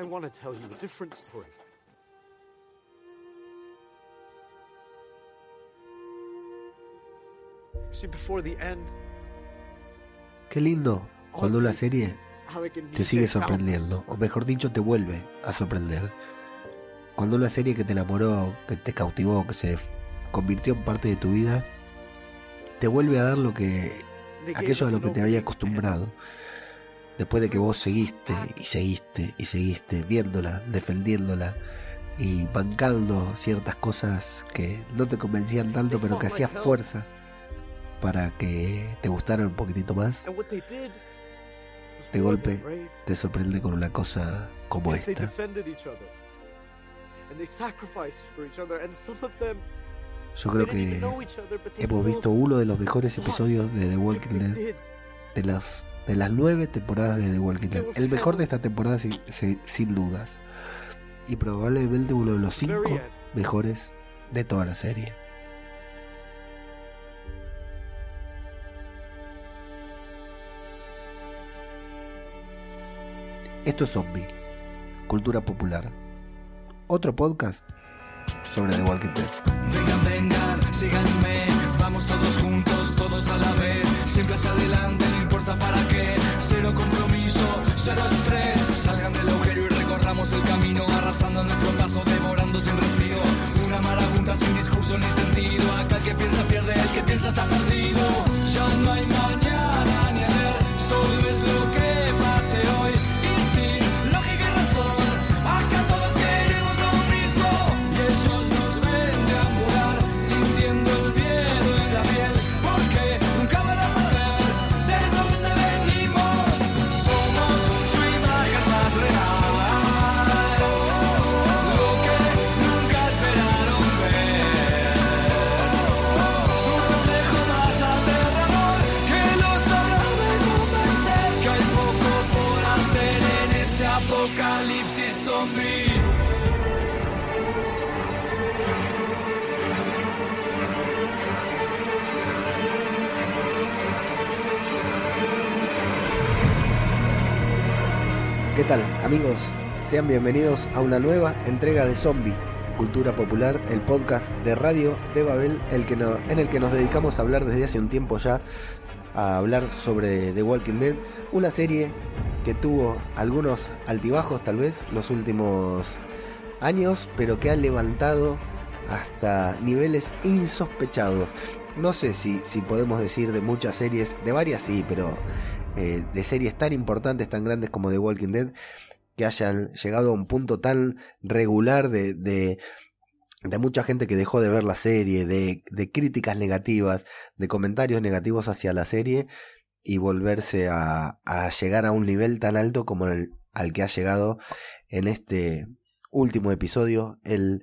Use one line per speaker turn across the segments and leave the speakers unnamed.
I want to tell you a different story. See, before the end,
Qué lindo cuando la serie te sigue sorprendiendo, o mejor dicho, te vuelve a sorprender. Cuando una serie que te enamoró, que te cautivó, que se convirtió en parte de tu vida, te vuelve a dar lo que aquello a lo que te había acostumbrado. Después de que vos seguiste y seguiste y seguiste viéndola, defendiéndola y bancando ciertas cosas que no te convencían tanto, pero que hacías fuerza para que te gustaran un poquitito más, De golpe, te sorprende con una cosa como esta. Yo creo que hemos visto uno de los mejores episodios de The Walking Dead de las de las nueve temporadas de The Walking Dead. El mejor de esta temporada sin, dudas. Y probablemente uno de los cinco mejores de toda la serie. Esto es Zombie, cultura popular. Otro podcast sobre The Walking Dead.
Vengan, vengan, síganme, vamos todos juntos, todos a la vez, siempre hacia adelante, para qué, cero compromiso, cero estrés, salgan del agujero y recorramos el camino, arrasando nuestro paso, devorando sin respiro, una marabunta sin discurso ni sentido, acá el que piensa pierde, el que piensa está perdido, ya no hay mañana ni ayer, solo es lo que
¿Qué tal, amigos? Sean bienvenidos a una nueva entrega de Zombie, Cultura Popular, el podcast de Radio de Babel, el que en el que nos dedicamos a hablar desde hace un tiempo ya, a hablar sobre The Walking Dead, una serie que tuvo algunos altibajos tal vez los últimos años, pero que ha levantado hasta niveles insospechados. No sé si, si podemos decir de muchas series, de varias sí, pero eh, de series tan importantes, tan grandes como The Walking Dead, que hayan llegado a un punto tan regular de, de, de mucha gente que dejó de ver la serie, de, de críticas negativas, de comentarios negativos hacia la serie y volverse a, llegar a un nivel tan alto como el, al que ha llegado en este último episodio, el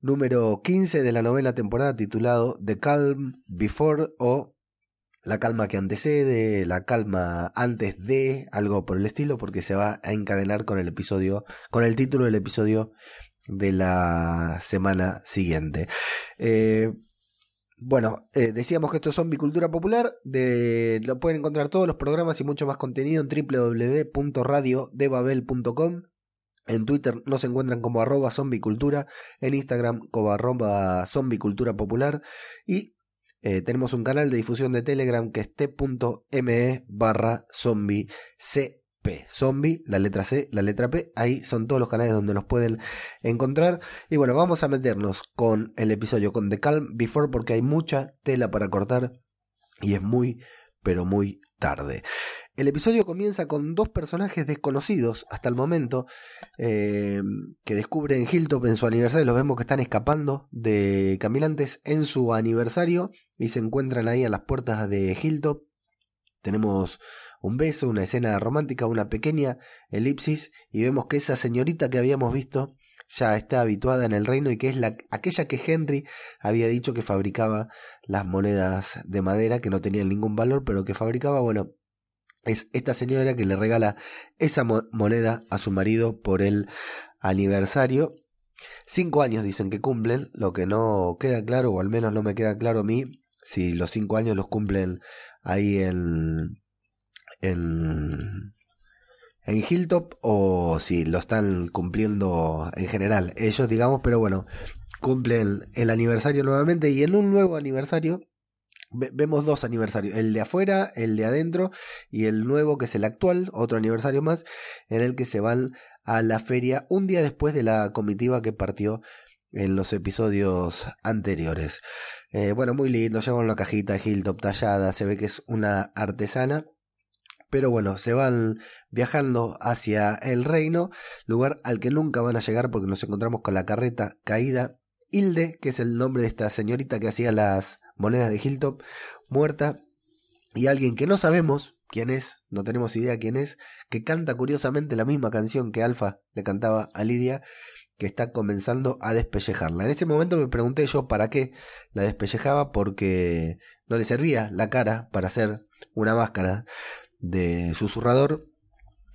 número 15 de la novena temporada titulado The Calm Before o la calma que antecede, la calma antes de, algo por el estilo, porque se va a encadenar con el episodio, con el título del episodio de la semana siguiente. Eh, bueno, eh, decíamos que esto es Zombie Cultura Popular, lo pueden encontrar todos los programas y mucho más contenido en www.radiodebabel.com. En Twitter nos encuentran como arroba zombicultura, en Instagram como arroba zombicultura popular y eh, tenemos un canal de difusión de Telegram que es t.me barra zombie CP. Zombie, la letra C, la letra P. Ahí son todos los canales donde nos pueden encontrar. Y bueno, vamos a meternos con el episodio con The Calm Before porque hay mucha tela para cortar y es muy, pero muy tarde. El episodio comienza con dos personajes desconocidos hasta el momento eh, que descubren Hilltop en su aniversario. Los vemos que están escapando de caminantes en su aniversario y se encuentran ahí a las puertas de Hilltop. Tenemos un beso, una escena romántica, una pequeña elipsis y vemos que esa señorita que habíamos visto ya está habituada en el reino y que es la, aquella que Henry había dicho que fabricaba las monedas de madera que no tenían ningún valor pero que fabricaba, bueno, es esta señora que le regala esa mo moneda a su marido por el aniversario. Cinco años dicen que cumplen, lo que no queda claro, o al menos no me queda claro a mí, si los cinco años los cumplen ahí en, en, en Hilltop o si lo están cumpliendo en general ellos, digamos, pero bueno, cumplen el aniversario nuevamente y en un nuevo aniversario vemos dos aniversarios, el de afuera, el de adentro y el nuevo que es el actual, otro aniversario más, en el que se van a la feria un día después de la comitiva que partió en los episodios anteriores. Eh, bueno, muy lindo, llevan una cajita Hilltop tallada, se ve que es una artesana. Pero bueno, se van viajando hacia el reino, lugar al que nunca van a llegar porque nos encontramos con la carreta caída. Hilde, que es el nombre de esta señorita que hacía las monedas de Hilltop, muerta. Y alguien que no sabemos quién es, no tenemos idea quién es, que canta curiosamente la misma canción que Alfa le cantaba a Lidia, que está comenzando a despellejarla. En ese momento me pregunté yo para qué la despellejaba, porque no le servía la cara para hacer una máscara de susurrador.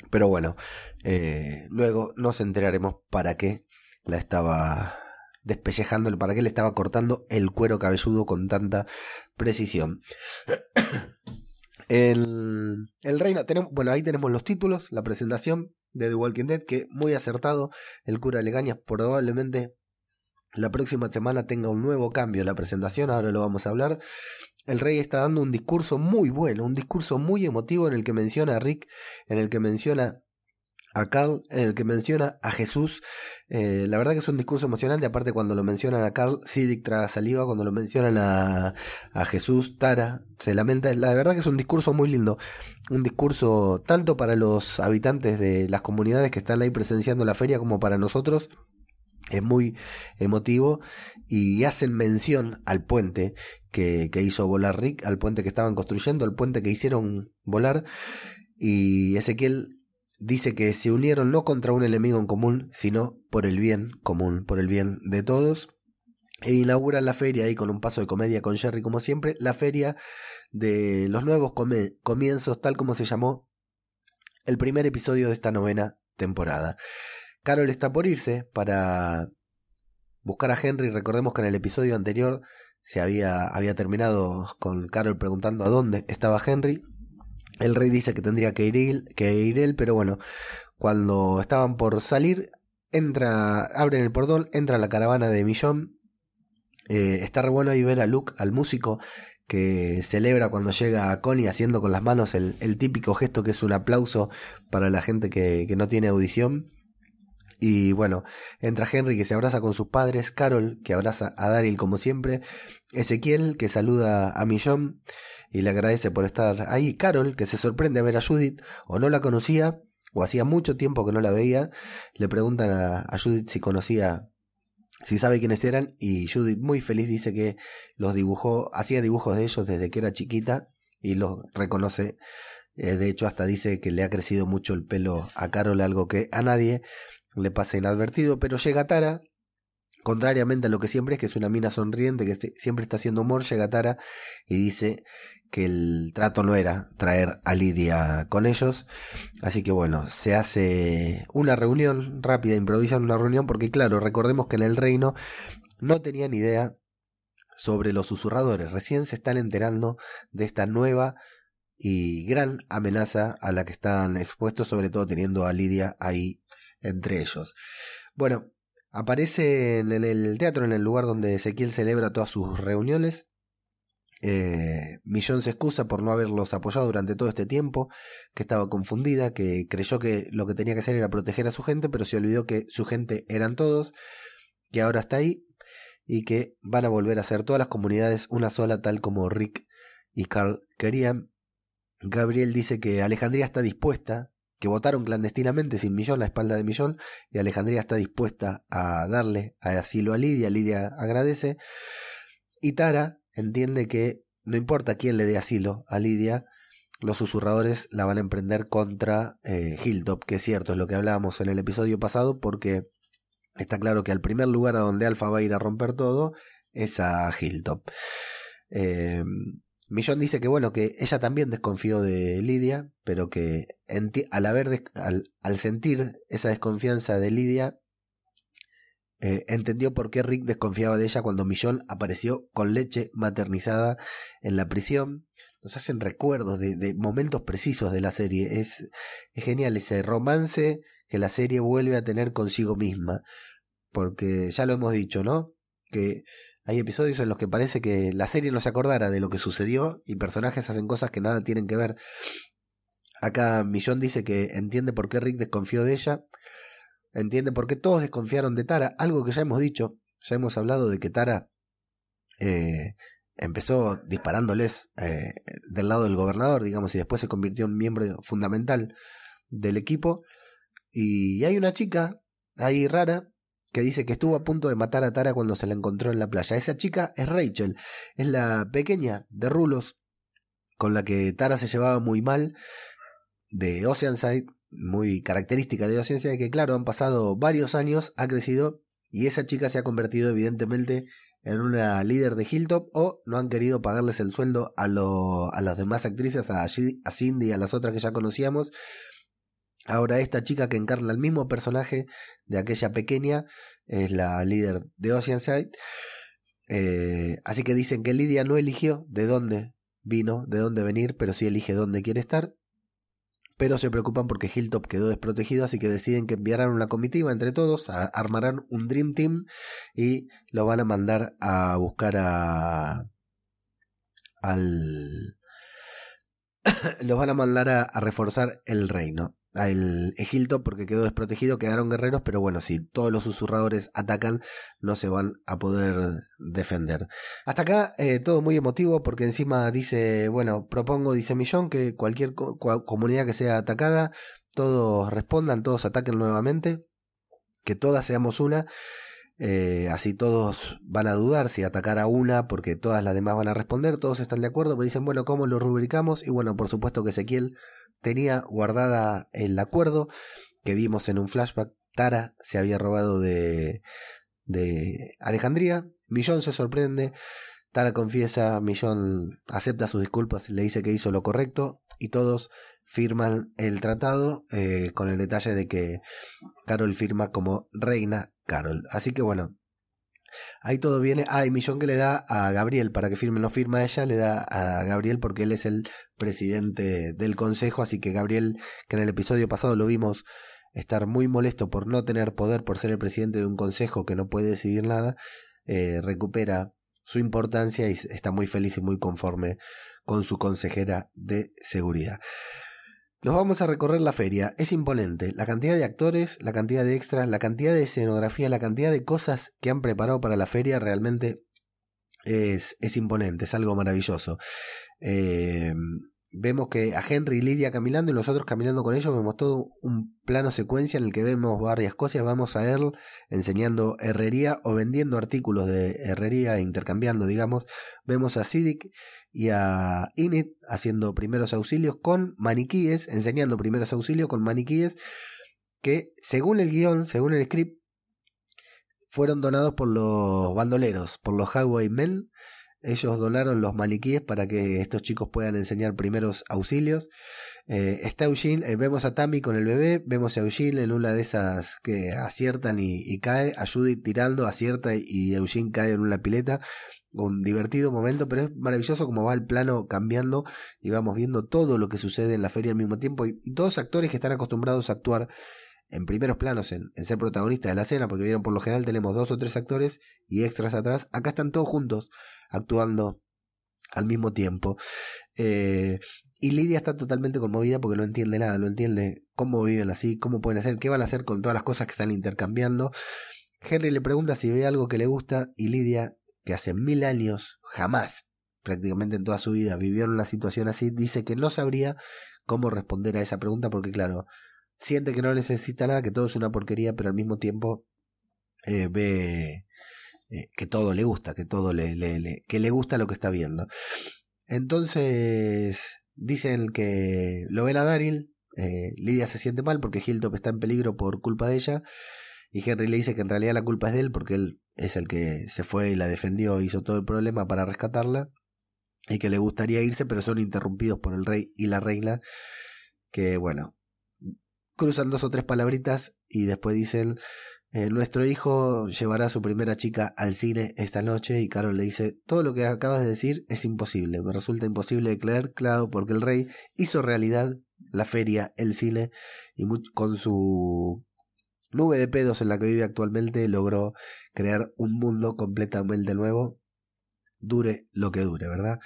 Pero bueno, eh, luego nos enteraremos para qué la estaba despellejando, para qué le estaba cortando el cuero cabelludo con tanta precisión. El, el reino, bueno, ahí tenemos los títulos, la presentación de The Walking Dead, que muy acertado, el cura Legañas probablemente la próxima semana tenga un nuevo cambio en la presentación, ahora lo vamos a hablar. El rey está dando un discurso muy bueno, un discurso muy emotivo en el que menciona a Rick, en el que menciona a Carl, en el que menciona a Jesús. Eh, la verdad que es un discurso emocionante, aparte cuando lo mencionan a Carl, Sidic traga saliva, cuando lo mencionan a, a Jesús, Tara se lamenta. La verdad que es un discurso muy lindo, un discurso tanto para los habitantes de las comunidades que están ahí presenciando la feria como para nosotros. Es muy emotivo y hacen mención al puente que, que hizo volar Rick, al puente que estaban construyendo, al puente que hicieron volar. Y Ezequiel dice que se unieron no contra un enemigo en común, sino por el bien común, por el bien de todos. E inauguran la feria ahí con un paso de comedia con Jerry como siempre, la feria de los nuevos comienzos, tal como se llamó el primer episodio de esta novena temporada. Carol está por irse para buscar a Henry. Recordemos que en el episodio anterior se había, había terminado con Carol preguntando a dónde estaba Henry. El rey dice que tendría que ir, que ir él, pero bueno, cuando estaban por salir, entra, abren el portón, entra la caravana de Millón. Eh, está re bueno ahí ver a Luke, al músico, que celebra cuando llega a Connie haciendo con las manos el, el típico gesto que es un aplauso para la gente que, que, no tiene audición. Y bueno, entra Henry que se abraza con sus padres, Carol que abraza a Daryl como siempre, Ezequiel que saluda a Millón y le agradece por estar ahí. Carol, que se sorprende a ver a Judith, o no la conocía, o hacía mucho tiempo que no la veía, le preguntan a, Judith si conocía, si sabe quiénes eran, y Judith muy feliz dice que los dibujó, hacía dibujos de ellos desde que era chiquita y los reconoce. Eh, de hecho, hasta dice que le ha crecido mucho el pelo a Carol, algo que a nadie le pasa inadvertido, pero llega Tara, contrariamente a lo que siempre es, que es una mina sonriente, que siempre está haciendo humor, llega Tara y dice que el trato no era traer a Lidia con ellos. Así que bueno, se hace una reunión rápida, improvisan una reunión, porque claro, recordemos que en el reino no tenían idea sobre los susurradores, recién se están enterando de esta nueva y gran amenaza a la que están expuestos, sobre todo teniendo a Lidia ahí entre ellos. Bueno, aparecen en el teatro, en el lugar donde Ezequiel celebra todas sus reuniones, eh, Millón se excusa por no haberlos apoyado durante todo este tiempo, que estaba confundida, que creyó que lo que tenía que hacer era proteger a su gente, pero se olvidó que su gente eran todos, que ahora está ahí y que van a volver a ser todas las comunidades una sola, tal como Rick y Carl querían. Gabriel dice que Alejandría está dispuesta, que votaron clandestinamente sin Millón, la espalda de Millón, y Alejandría está dispuesta a darle asilo a Lidia, Lidia agradece. Y Tara entiende que no importa quién le dé asilo a Lidia, los susurradores la van a emprender contra eh, Hilltop, que es cierto, es lo que hablábamos en el episodio pasado, porque está claro que al primer lugar a donde Alfa va a ir a romper todo es a Hilltop. Eh, Millón dice que bueno, que ella también desconfió de Lidia, pero que al, haber al, al sentir esa desconfianza de Lidia, eh, entendió por qué Rick desconfiaba de ella cuando Millón apareció con leche maternizada en la prisión. nos hacen recuerdos de, de momentos precisos de la serie. Es, es genial ese romance que la serie vuelve a tener consigo misma. Porque ya lo hemos dicho, ¿no? Que hay episodios en los que parece que la serie no se acordara de lo que sucedió y personajes hacen cosas que nada tienen que ver. Acá Millón dice que entiende por qué Rick desconfió de ella, entiende por qué todos desconfiaron de Tara, algo que ya hemos dicho, ya hemos hablado de que Tara eh, empezó disparándoles eh, del lado del gobernador, digamos, y después se convirtió en miembro fundamental del equipo. Y hay una chica ahí rara que dice que estuvo a punto de matar a Tara cuando se la encontró en la playa. Esa chica es Rachel, es la pequeña de rulos con la que Tara se llevaba muy mal de Oceanside, muy característica de Oceanside, que claro, han pasado varios años, ha crecido y esa chica se ha convertido evidentemente en una líder de Hilltop o no han querido pagarles el sueldo a, a las demás actrices, a, a Cindy y a las otras que ya conocíamos. Ahora esta chica que encarna el mismo personaje de aquella pequeña es la líder de Oceanside. Eh, así que dicen que Lidia no eligió de dónde vino, de dónde venir, pero sí elige dónde quiere estar pero se preocupan porque Hilltop quedó desprotegido, así que deciden que enviarán una comitiva entre todos, armarán un Dream Team y lo van a mandar a buscar a al los van a mandar a reforzar el reino el Egilto porque quedó desprotegido, quedaron guerreros, pero bueno, si todos los susurradores atacan, no se van a poder defender. Hasta acá eh, todo muy emotivo porque encima dice, bueno, propongo, dice Millón, que cualquier comunidad que sea atacada, todos respondan, todos ataquen nuevamente, que todas seamos una. Eh, así todos van a dudar si atacar a una porque todas las demás van a responder, todos están de acuerdo, pero dicen, bueno, ¿cómo lo rubricamos? Y bueno, por supuesto que Ezequiel tenía guardada el acuerdo que vimos en un flashback. Tara se había robado de, de Alejandría. Millón se sorprende. Tara confiesa, Millón acepta sus disculpas, le dice que hizo lo correcto y todos firman el tratado eh, con el detalle de que Carol firma como reina Carol. Así que bueno, Ahí todo viene. Ah, y millón que le da a Gabriel para que firme, no firma ella, le da a Gabriel porque él es el presidente del consejo. Así que Gabriel, que en el episodio pasado lo vimos estar muy molesto por no tener poder, por ser el presidente de un consejo que no puede decidir nada, eh, recupera su importancia y está muy feliz y muy conforme con su consejera de seguridad. Nos vamos a recorrer la feria. Es imponente. La cantidad de actores, la cantidad de extras, la cantidad de escenografía, la cantidad de cosas que han preparado para la feria realmente es, es imponente, es algo maravilloso. Eh, vemos que a Henry y Lidia caminando y nosotros caminando con ellos vemos todo un plano secuencia en el que vemos varias cosas. Vamos a él enseñando herrería o vendiendo artículos de herrería, e intercambiando, digamos. Vemos a Sidic y a Init haciendo primeros auxilios con maniquíes, enseñando primeros auxilios con maniquíes que según el guion, según el script, fueron donados por los bandoleros, por los Highwaymen. Ellos donaron los maniquíes para que estos chicos puedan enseñar primeros auxilios. Eh, está Eugene, eh, vemos a Tammy con el bebé, vemos a Eugene en una de esas que aciertan y, cae, a Judith tirando, acierta y Eugene cae en una pileta un divertido momento, pero es maravilloso como va el plano cambiando y vamos viendo todo lo que sucede en la feria al mismo tiempo y, todos actores que están acostumbrados a actuar en primeros planos, en, ser protagonistas de la escena, porque vieron por lo general tenemos dos o tres actores y extras atrás, acá están todos juntos actuando al mismo tiempo. Eh, y Lidia está totalmente conmovida porque no entiende nada, no entiende cómo viven así, cómo pueden hacer, qué van a hacer con todas las cosas que están intercambiando. Henry le pregunta si ve algo que le gusta y Lidia que hace mil años jamás, prácticamente en toda su vida, vivió en una situación así, dice que no sabría cómo responder a esa pregunta porque, claro, siente que no necesita nada, que todo es una porquería, pero al mismo tiempo eh, ve eh, que todo le gusta, que todo le, le, que le gusta lo que está viendo. Entonces dicen que lo ven a Daryl, eh, Lidia se siente mal porque Hilltop está en peligro por culpa de ella y Henry le dice que en realidad la culpa es de él porque él es el que se fue y la defendió, hizo todo el problema para rescatarla y que le gustaría irse, pero son interrumpidos por el rey y la reina, que bueno, cruzan dos o tres palabritas y después dicen eh, nuestro hijo llevará a su primera chica al cine esta noche y Carol le dice, todo lo que acabas de decir es imposible, me resulta imposible de creer, claro, porque el rey hizo realidad la feria, el cine, y con su nube de pedos en la que vive actualmente logró crear un mundo completamente nuevo, dure lo que dure, ¿verdad?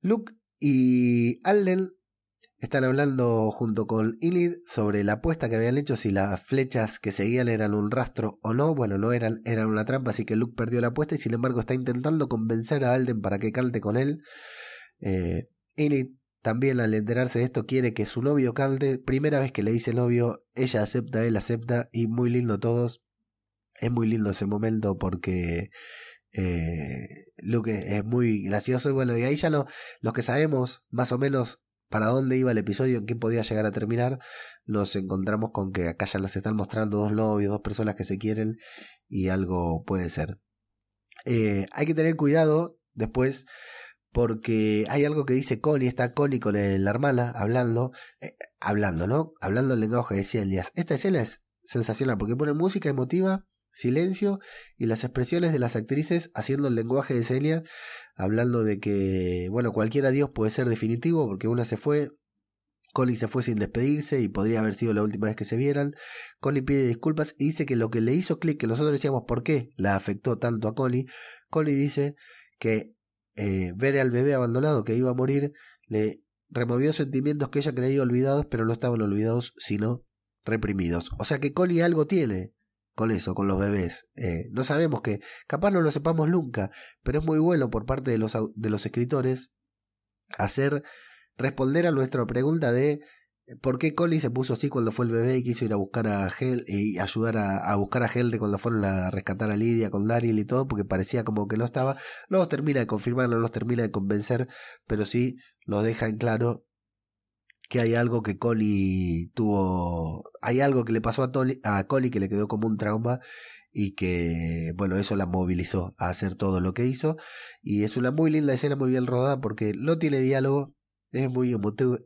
Luke y Alden están hablando junto con Ilid sobre la apuesta que habían hecho si las flechas que seguían eran un rastro o no. Bueno, no eran, eran una trampa, así que Luke perdió la apuesta y sin embargo está intentando convencer a Alden para que cante con él. Eh, también al enterarse de esto quiere que su novio cante. Primera vez que le dice novio, ella acepta, él acepta y muy lindo todos. Es muy lindo ese momento porque eh, Luke es muy gracioso y bueno, y ahí ya no, los que sabemos más o menos para dónde iba el episodio, en qué podía llegar a terminar, nos encontramos con que acá ya nos están mostrando dos novios, dos personas que se quieren y algo puede ser. Eh, hay que tener cuidado después porque hay algo que dice Connie, está Connie con la hermana hablando, eh, hablando, ¿no? Hablando el lenguaje de Celias. Esta escena es sensacional porque pone música emotiva, silencio y las expresiones de las actrices haciendo el lenguaje de Celia hablando de que, bueno, cualquier adiós puede ser definitivo porque una se fue, Connie se fue sin despedirse y podría haber sido la última vez que se vieran. Connie pide disculpas y dice que lo que le hizo clic, que nosotros decíamos por qué la afectó tanto a Connie, Connie dice que eh, ver al bebé abandonado que iba a morir le removió sentimientos que ella creía olvidados, pero no estaban olvidados, sino reprimidos. O sea que Connie algo tiene con eso, con los bebés. Eh, no sabemos que, capaz no lo sepamos nunca, pero es muy bueno por parte de los, de los escritores hacer responder a nuestra pregunta de por qué Collie se puso así cuando fue el bebé y quiso ir a buscar a Hel y ayudar a, buscar a Helde cuando fueron a rescatar a Lidia con Daryl y todo, porque parecía como que no estaba. No los termina de confirmar, no los termina de convencer, pero sí lo deja en claro que hay algo que Collie tuvo, hay algo que le pasó a, Tony, a Collie que le quedó como un trauma y que, bueno, eso la movilizó a hacer todo lo que hizo. Y es una muy linda escena, muy bien rodada, porque no tiene diálogo, es muy,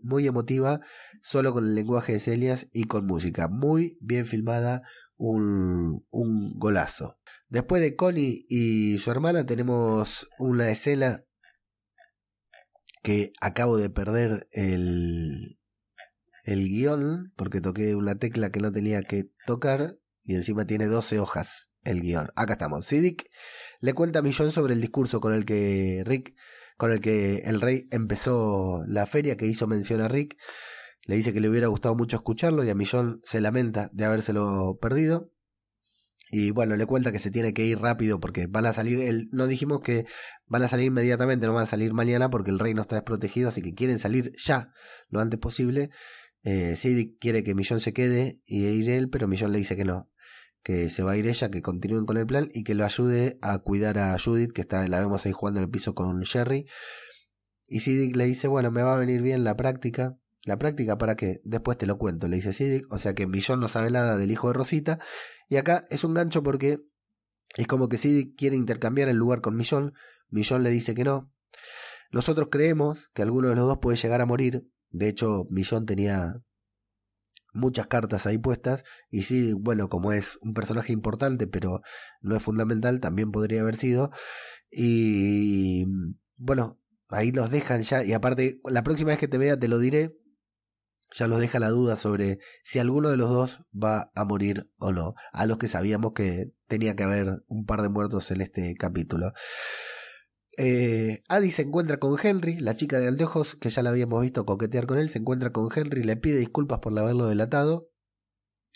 muy emotiva, solo con el lenguaje de Celias y con música. Muy bien filmada, un, un golazo. Después de Connie y su hermana tenemos una escena que acabo de perder el, el guion porque toqué una tecla que no tenía que tocar y encima tiene 12 hojas el guion. Acá estamos. Siddiq le cuenta a Millón sobre el discurso con el que Rick, con el que el rey empezó la feria que hizo mención a Rick. Le dice que le hubiera gustado mucho escucharlo y a Millón se lamenta de habérselo perdido. Y bueno, le cuenta que se tiene que ir rápido porque van a salir, el, no dijimos que van a salir inmediatamente, no van a salir mañana porque el reino está desprotegido, así que quieren salir ya, lo antes posible. Eh, quiere que Millón se quede y ir él, pero Millón le dice que no, que se va a ir ella, que continúen con el plan y que lo ayude a cuidar a Judith, que está, la vemos ahí jugando en el piso con Jerry. Y Siddiq le dice, bueno, me va a venir bien la práctica. ¿La práctica para qué? Después te lo cuento, le dice Siddiq. O sea que Millón no sabe nada del hijo de Rosita y acá es un gancho porque es como que Sid quiere intercambiar el lugar con Millón. Millón le dice que no. Nosotros creemos que alguno de los dos puede llegar a morir. De hecho, Millón tenía muchas cartas ahí puestas y sí, bueno, como es un personaje importante pero no es fundamental, también podría haber sido. Y bueno, ahí los dejan ya y aparte, la próxima vez que te vea te lo diré ya nos deja la duda sobre si alguno de los dos va a morir o no, a los que sabíamos que tenía que haber un par de muertos en este capítulo. Eh, Adi se encuentra con Henry, la chica de anteojos, que ya la habíamos visto coquetear con él, se encuentra con Henry, le pide disculpas por haberlo delatado,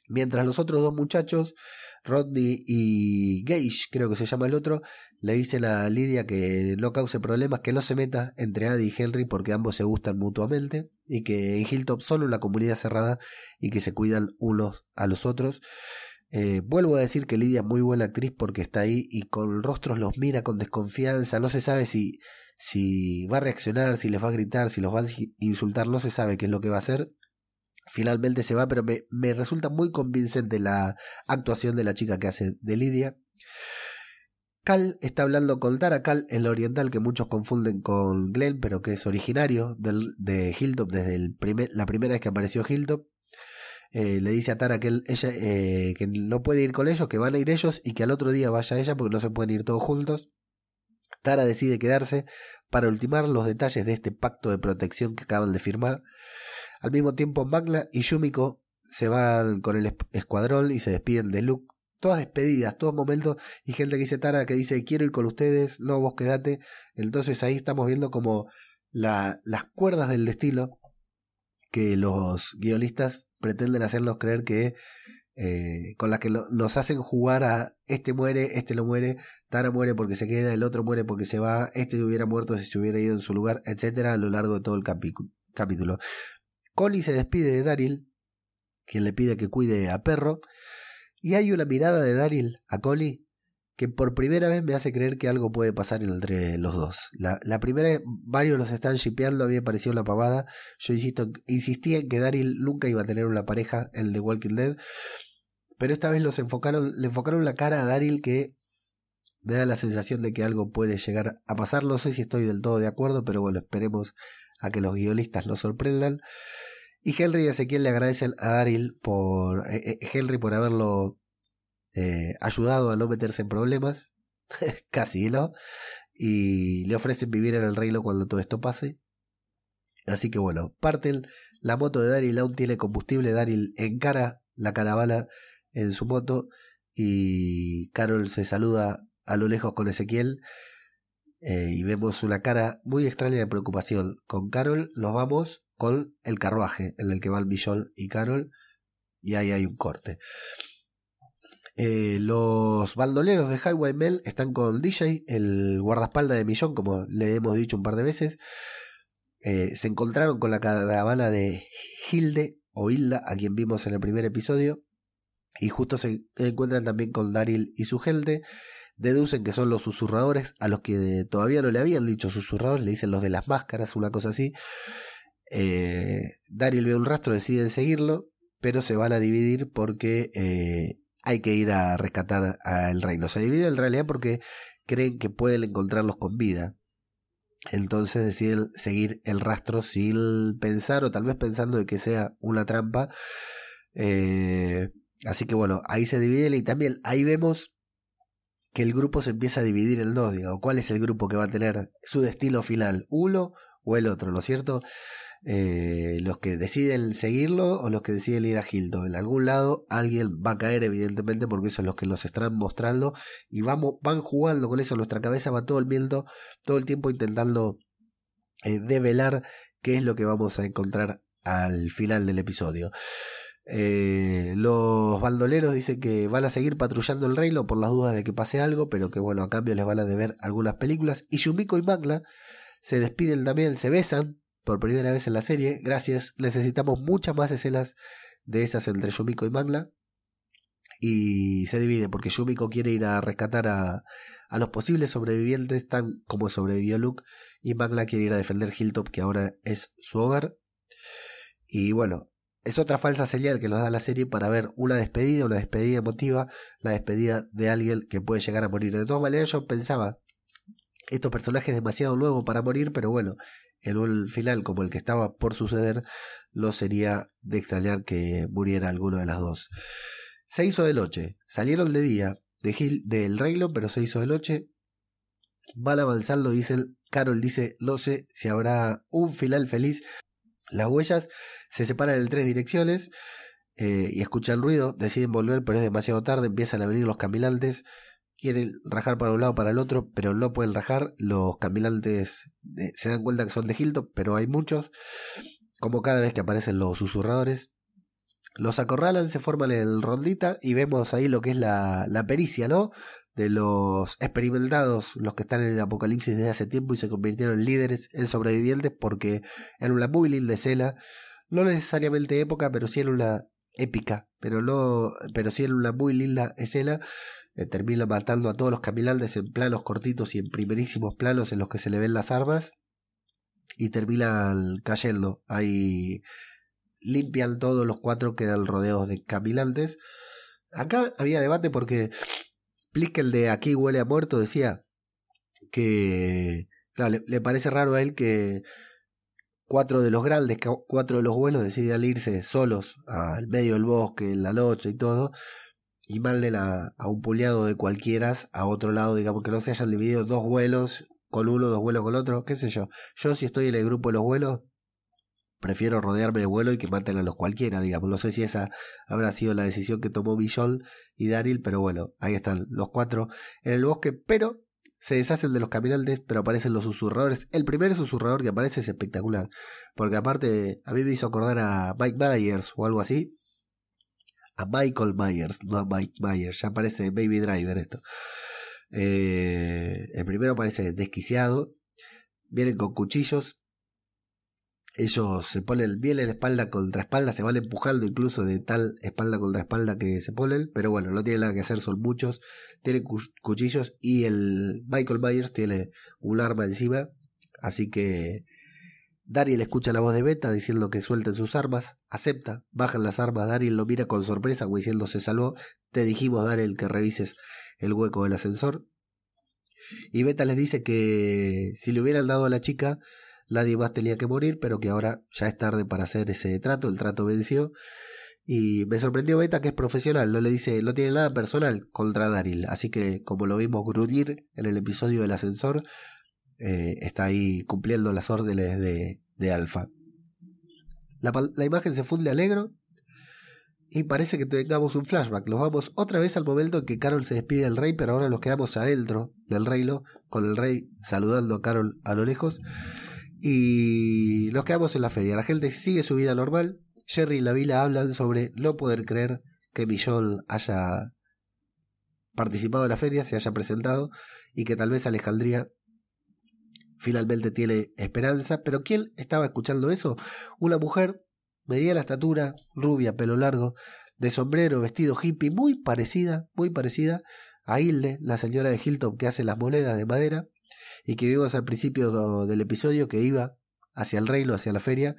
mientras los otros dos muchachos Rodney y Gage, creo que se llama el otro, le dicen a Lidia que no cause problemas, que no se meta entre Adi y Henry porque ambos se gustan mutuamente y que en Hilltop son una comunidad cerrada y que se cuidan unos a los otros. Eh, vuelvo a decir que Lidia es muy buena actriz porque está ahí y con rostros los mira con desconfianza, no se sabe si, si va a reaccionar, si les va a gritar, si los va a insultar, no se sabe qué es lo que va a hacer finalmente se va, pero me, me, resulta muy convincente la actuación de la chica que hace de Lidia. Cal está hablando con Tara Cal, el oriental que muchos confunden con Glenn, pero que es originario de Hilltop desde el primer, la primera vez que apareció Hilltop. Eh, le dice a Tara que, ella, eh, que no puede ir con ellos, que van a ir ellos y que al otro día vaya ella porque no se pueden ir todos juntos. Tara decide quedarse para ultimar los detalles de este pacto de protección que acaban de firmar. Al mismo tiempo, Magla y Yumiko se van con el escuadrón y se despiden de Luke. Todas despedidas, todos momentos, y gente que dice Tara que dice quiero ir con ustedes, no vos quedate. Entonces ahí estamos viendo como la, las cuerdas del destino que los guionistas pretenden hacernos creer que eh, con las que nos hacen jugar a este muere, este no muere, Tara muere porque se queda, el otro muere porque se va, este hubiera muerto si se hubiera ido en su lugar, etcétera, a lo largo de todo el capítulo. Connie se despide de Daryl, quien le pide que cuide a Perro, y hay una mirada de Daryl a Connie que por primera vez me hace creer que algo puede pasar entre los dos. La, la primera, varios los están shipeando, a mí me pareció una pavada. Yo insisto, insistía en que Daryl nunca iba a tener una pareja, el de Walking Dead. Pero esta vez los enfocaron, le enfocaron la cara a Daryl que me da la sensación de que algo puede llegar a pasar. No sé si estoy del todo de acuerdo, pero bueno, esperemos a que los guionistas nos sorprendan. Y Henry y Ezequiel le agradecen a Daryl por eh, eh, Henry por haberlo eh, ayudado a no meterse en problemas, casi, ¿no? Y le ofrecen vivir en el reino cuando todo esto pase. Así que bueno, parten. La moto de Daryl aún tiene combustible. Daryl encara la caravana en su moto y Carol se saluda a lo lejos con Ezequiel eh, y vemos una cara muy extraña de preocupación. Con Carol nos vamos con el carruaje en el que van Millón y Carol y ahí hay un corte. Eh, los bandoleros de Highway Mel están con DJ, el guardaespaldas de Millón, como le hemos dicho un par de veces. Eh, se encontraron con la caravana de Hilde o Hilda, a quien vimos en el primer episodio. Y justo se encuentran también con Daryl y su gente. Deducen que son los susurradores, a los que todavía no le habían dicho susurradores, le dicen los de las máscaras, una cosa así. Eh, Daryl ve un rastro, deciden seguirlo, pero se van a dividir porque hay que ir a rescatar al reino. Se divide en realidad porque creen que pueden encontrarlos con vida. Entonces deciden seguir el rastro sin pensar o tal vez pensando de que sea una trampa. Eh, así que bueno, ahí se dividen y también ahí vemos que el grupo se empieza a dividir en dos. Digo, ¿cuál es el grupo que va a tener su destino final? ¿Uno o el otro? ¿No es cierto? Eh, los que deciden seguirlo o los que deciden ir a Hilton. En algún lado alguien va a caer, evidentemente, porque eso es lo que nos están mostrando y vamos, van jugando con eso. Nuestra cabeza va todo el viento, todo el tiempo intentando eh, develar qué es lo que vamos a encontrar al final del episodio. Eh, los bandoleros dicen que van a seguir patrullando el reino por las dudas de que pase algo, pero que bueno, a cambio les van a deber algunas películas. Y Yumiko y Magla se despiden también, se besan por primera vez en la serie. Gracias. Necesitamos muchas más escenas de esas entre Yumiko y Magla. Y se divide porque Yumiko quiere ir a rescatar a, a los posibles sobrevivientes, tan como sobrevivió Luke. Y Magla quiere ir a defender Hilltop, que ahora es su hogar. Y bueno, es otra falsa señal que nos da la serie para ver una despedida, una despedida emotiva, la despedida de alguien que puede llegar a morir. De todas maneras, yo pensaba, estos personajes demasiado nuevos para morir, pero bueno, en un final como el que estaba por suceder, no sería de extrañar que muriera alguno de las dos. Se hizo de noche, salieron de día de Gil, del reino, pero se hizo de noche. Van avanzando, dicen, Carol dice, no sé si habrá un final feliz. Las huellas se separan en tres direcciones eh, y escuchan ruido, deciden volver, pero es demasiado tarde, empiezan a venir los caminantes quieren rajar para un lado para el otro, pero no pueden rajar. Los caminantes eh, se dan cuenta que son de Hilton, pero hay muchos. Como cada vez que aparecen los susurradores. Los acorralan, se forman en rondita y vemos ahí lo que es la, la pericia, ¿no? De los experimentados, los que están en el apocalipsis desde hace tiempo y se convirtieron en líderes, en sobrevivientes, porque en una muy linda escena, no necesariamente época, pero sí en una épica, pero no, pero sí en una muy linda escena eh, termina matando a todos los caminantes en planos cortitos y en primerísimos planos en los que se le ven las armas y terminan cayendo. Ahí limpian todos los cuatro, quedan rodeados de caminantes. Acá había debate porque el de Aquí huele a muerto decía que le, parece raro a él que cuatro de los grandes, cuatro de los vuelos deciden irse solos al medio del bosque, en la noche y todo, y manden a, a un puñado de cualquiera a otro lado, digamos que no se hayan dividido dos vuelos con uno, dos vuelos con otro, qué sé yo. Yo si estoy en el grupo de los vuelos, prefiero rodearme de vuelo y que maten a los cualquiera, digamos. No sé si esa habrá sido la decisión que tomó Michonne y Daryl, pero bueno, ahí están los cuatro en el bosque, pero se deshacen de los caminantes, pero aparecen los susurradores. El primer susurrador que aparece es espectacular, porque aparte a mí me hizo acordar a Mike Myers o algo así. A Michael Myers, no a Mike Myers, ya aparece Baby Driver esto. Eh, el primero parece desquiciado, vienen con cuchillos, ellos se ponen bien en espalda contra espalda, se van empujando incluso de tal espalda contra espalda que se ponen, pero bueno, no tiene nada que hacer, son muchos, tienen cuchillos y el Michael Myers tiene un arma encima, así que Daryl escucha la voz de Beta diciendo que suelten sus armas, acepta, bajan las armas, Daryl lo mira con sorpresa, como diciendo se salvó, te dijimos Daryl que revises el hueco del ascensor. Y Beta les dice que si le hubieran dado a la chica nadie más tenía que morir, pero que ahora ya es tarde para hacer ese trato, el trato venció. Y me sorprendió Beta que es profesional, no le dice, no tiene nada personal contra Daryl, así que como lo vimos gruñir en el episodio del ascensor, eh, está ahí cumpliendo las órdenes de, de Alfa. La, la, imagen se funde alegro y parece que tengamos un flashback. Nos vamos otra vez al momento en que Carol se despide del rey, pero ahora nos quedamos adentro del reino, con el rey saludando a Carol a lo lejos. Y nos quedamos en la feria. La gente sigue su vida normal. Jerry y la vila hablan sobre no poder creer que Millón haya participado en la feria, se haya presentado y que tal vez Alejandría finalmente tiene esperanza. Pero ¿quién estaba escuchando eso? Una mujer, media la estatura, rubia, pelo largo, de sombrero, vestido hippie, muy parecida, muy parecida a Hilde, la señora de Hilton que hace las monedas de madera y que vimos al principio del episodio que iba hacia el reino, hacia la feria,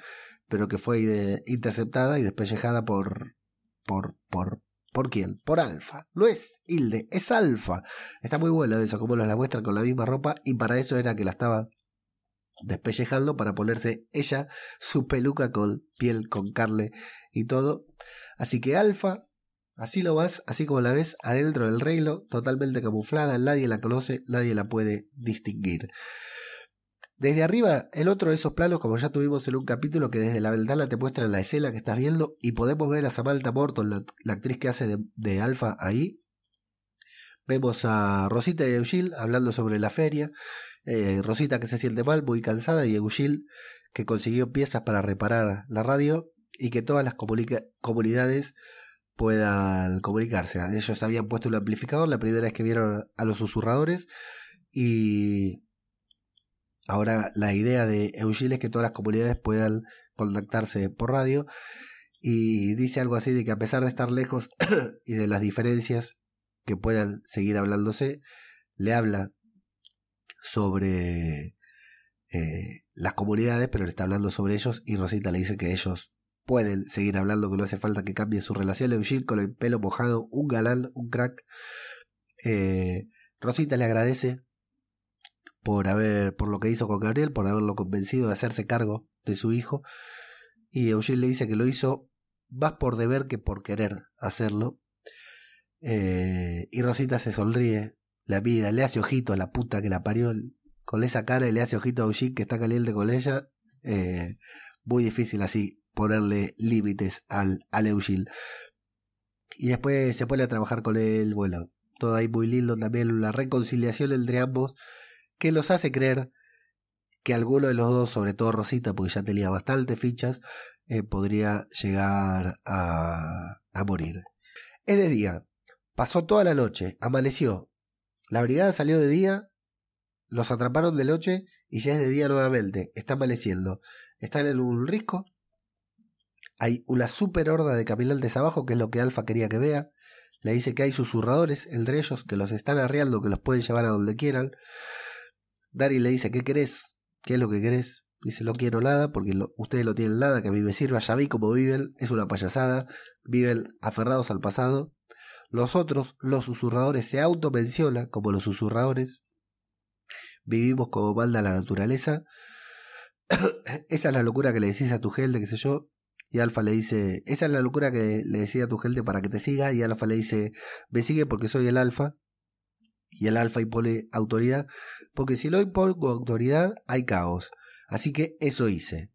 pero que fue interceptada y despellejada por, por, por, ¿por quién? Por Alfa. No es Hilde, es Alfa. Está muy buena eso, como nos la muestran con la misma ropa y para eso era que la estaba despellejando para ponerse ella su peluca con piel, con carne y todo. Así que Alfa Así lo vas, así como la ves, adentro del reino, totalmente camuflada, nadie la conoce, nadie la puede distinguir. Desde arriba, el otro de esos planos, como ya tuvimos en un capítulo, que desde la ventana te muestra la escena que estás viendo, y podemos ver a Samantha Morton, la, actriz que hace de, Alfa ahí. Vemos a Rosita y Eugil hablando sobre la feria. Eh, Rosita que se siente mal, muy cansada, y Eugil que consiguió piezas para reparar la radio y que todas las comunidades puedan comunicarse. Ellos habían puesto un amplificador la primera vez que vieron a los susurradores y ahora la idea de Eugil es que todas las comunidades puedan contactarse por radio y dice algo así de que a pesar de estar lejos y de las diferencias que puedan seguir hablándose, le habla sobre eh, las comunidades, pero le está hablando sobre ellos y Rosita le dice que ellos pueden seguir hablando que no hace falta que cambie su relación. Eugene con el pelo mojado, un galán, un crack. Eh, Rosita le agradece por haber, por lo que hizo con Gabriel, por haberlo convencido de hacerse cargo de su hijo. Y Eugene le dice que lo hizo más por deber que por querer hacerlo. Eh, y Rosita se sonríe, la mira, le hace ojito a la puta que la parió con esa cara y le hace ojito a Eugene que está caliente con ella. Eh, muy difícil así ponerle límites al, al. Y después se pone a trabajar con él, bueno, todo ahí muy lindo también, la reconciliación entre ambos, que los hace creer que alguno de los dos, sobre todo Rosita, porque ya tenía bastantes fichas, eh, podría llegar a, a morir. Es de día, pasó toda la noche, amaneció, la brigada salió de día, los atraparon de noche y ya es de día nuevamente, está amaneciendo. Están en un risco, hay una super horda de caminantes abajo, que es lo que Alfa quería que vea. Le dice que hay susurradores entre ellos que los están arreando, que los pueden llevar a donde quieran. Dari le dice, ¿qué querés? ¿Qué es lo que querés? Dice, no quiero nada porque ustedes no tienen nada que a mí me sirva. Ya vi cómo viven, es una payasada. Viven aferrados al pasado. Los otros, los susurradores, se automenciona como los susurradores. Vivimos como manda la naturaleza. esa es la locura que le decís a tu gente, qué sé yo. Y Alfa le dice, esa es la locura que le decía a tu gente para que te siga. Y Alfa le dice, me sigue porque soy el Alfa. Y el Alfa impone autoridad. Porque si no impongo autoridad, hay caos. Así que eso hice.